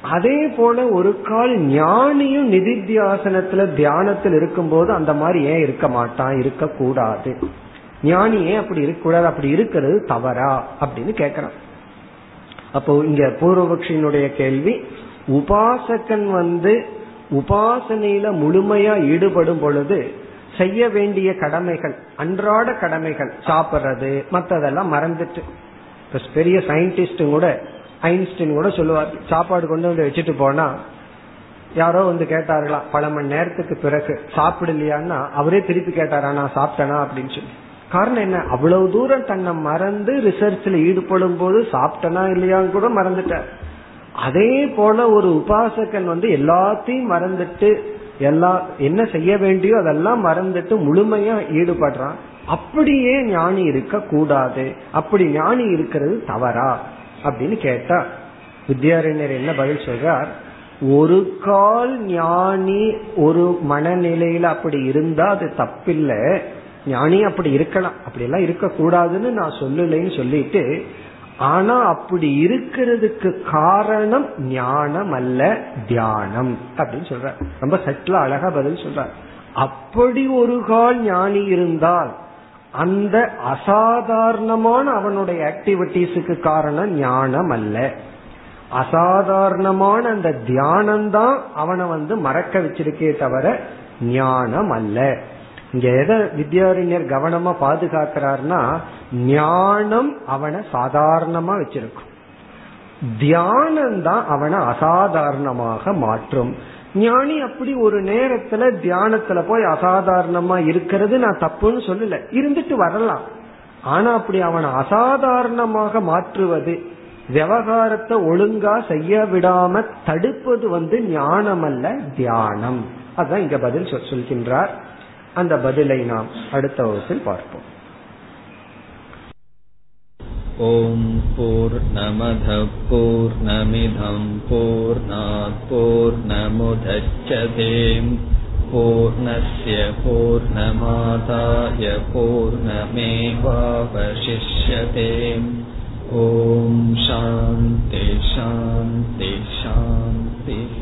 அதே போல ஒரு கால் ஞானியும் நிதித்தியாசனத்துல தியானத்தில் இருக்கும்போது அந்த மாதிரி ஏன் இருக்க மாட்டான்? இருக்க கூடாது ஞானி ஏன் அப்படி இருக்கக்கூடாது? அப்படி இருக்கிறது தவறா? அப்படின்னு கேக்குறான். அப்போ இங்க பூர்வபக்ஷினுடைய கேள்வி உபாசகன் வந்து உபாசனையில முழுமையா ஈடுபடும் பொழுது செய்ய வேண்டிய கடமைகள் அன்றாட கடமைகள் சாப்பிட்றது மற்றதெல்லாம் மறந்துட்டு. பெரிய சயின்டிஸ்டும் கூட ஐன்ஸ்டின் கூட சொல்லுவார் சாப்பாடு கொண்டு வந்து வச்சுட்டு போனா யாரோ வந்து கேட்டார்களா பல மணி நேரத்துக்கு பிறகு சாப்பிடலையான்னா அவரே திருப்பி கேட்டாரா நான் சாப்பிட்டனா அப்படின்னு சொல்லி. காரணம் என்ன? அவ்வளவு தூரம் தன்னை மறந்து ரிசர்ச்ல ஈடுபடும் போது சாப்பிட்டனா இல்லையான்னு கூட மறந்துட்டார். அதே போல ஒரு உபாசகன் வந்து எல்லாத்தையும் மறந்துட்டு எல்லா என்ன செய்ய வேண்டியோ அதெல்லாம் மறந்துட்டு முழுமையா ஈடுபடுறான். அப்படியே ஞானி இருக்க கூடாது. அப்படி ஞானி இருக்கிறது தவறா? அப்படின்னு கேட்டா வித்யாரண்யர் என்ன பதில் சொல்றார்? ஒரு கால் ஞானி ஒரு மனநிலையில அப்படி இருந்தா அது தப்பில்லை. ஞானி அப்படி இருக்கலாம். அப்படி எல்லாம் இருக்க கூடாதுன்னு நான் சொல்லலைன்னு சொல்லிட்டு ஆனா அப்படி இருக்கிறதுக்கு காரணம் ஞானம் அல்ல தியானம் அப்படின்னு சொல்ற ரொம்ப சட்டில அழகா பதில் சொல்ற அப்படி ஒரு கால் ஞானி இருந்தால் அந்த அசாதாரணமான அவனுடைய ஆக்டிவிட்டிஸுக்கு காரணம் ஞானம் அல்ல. அசாதாரணமான அந்த தியானம் தான் அவனை வந்து மறக்க வச்சிருக்கே தவிர ஞானம் அல்ல. இங்க எதை வித்யாரண்யர் கவனமா பாதுகாக்கிறார்னா ஞானம் அவனை சாதாரணமா வச்சிருக்கும். தியானம் தான் அவனை அசாதாரணமாக மாற்றும். ஞானி அப்படி ஒரு நேரத்துல தியானத்துல போய் அசாதாரணமா இருக்கிறது நான் தப்புன்னு சொல்லல. இருந்துட்டு வரலாம். ஆனா அப்படி அவனை அசாதாரணமாக மாற்றுவது விவகாரத்தை ஒழுங்கா செய்ய விடாம தடுப்பது வந்து ஞானம் அல்ல தியானம். அதான் இங்க பதில் சொல்கின்றார். அந்த பதிலை நாம் அடுத்த வகுப்பில் பார்ப்போம் ॐ पूर्नमधपूर्नमिधम्पूर्णापूर्नमुधच्छते पूर्णस्य पूर्णमादाय पूर्णमेवावशिष्यते ॐ शान्ति शान्ति शान्तिः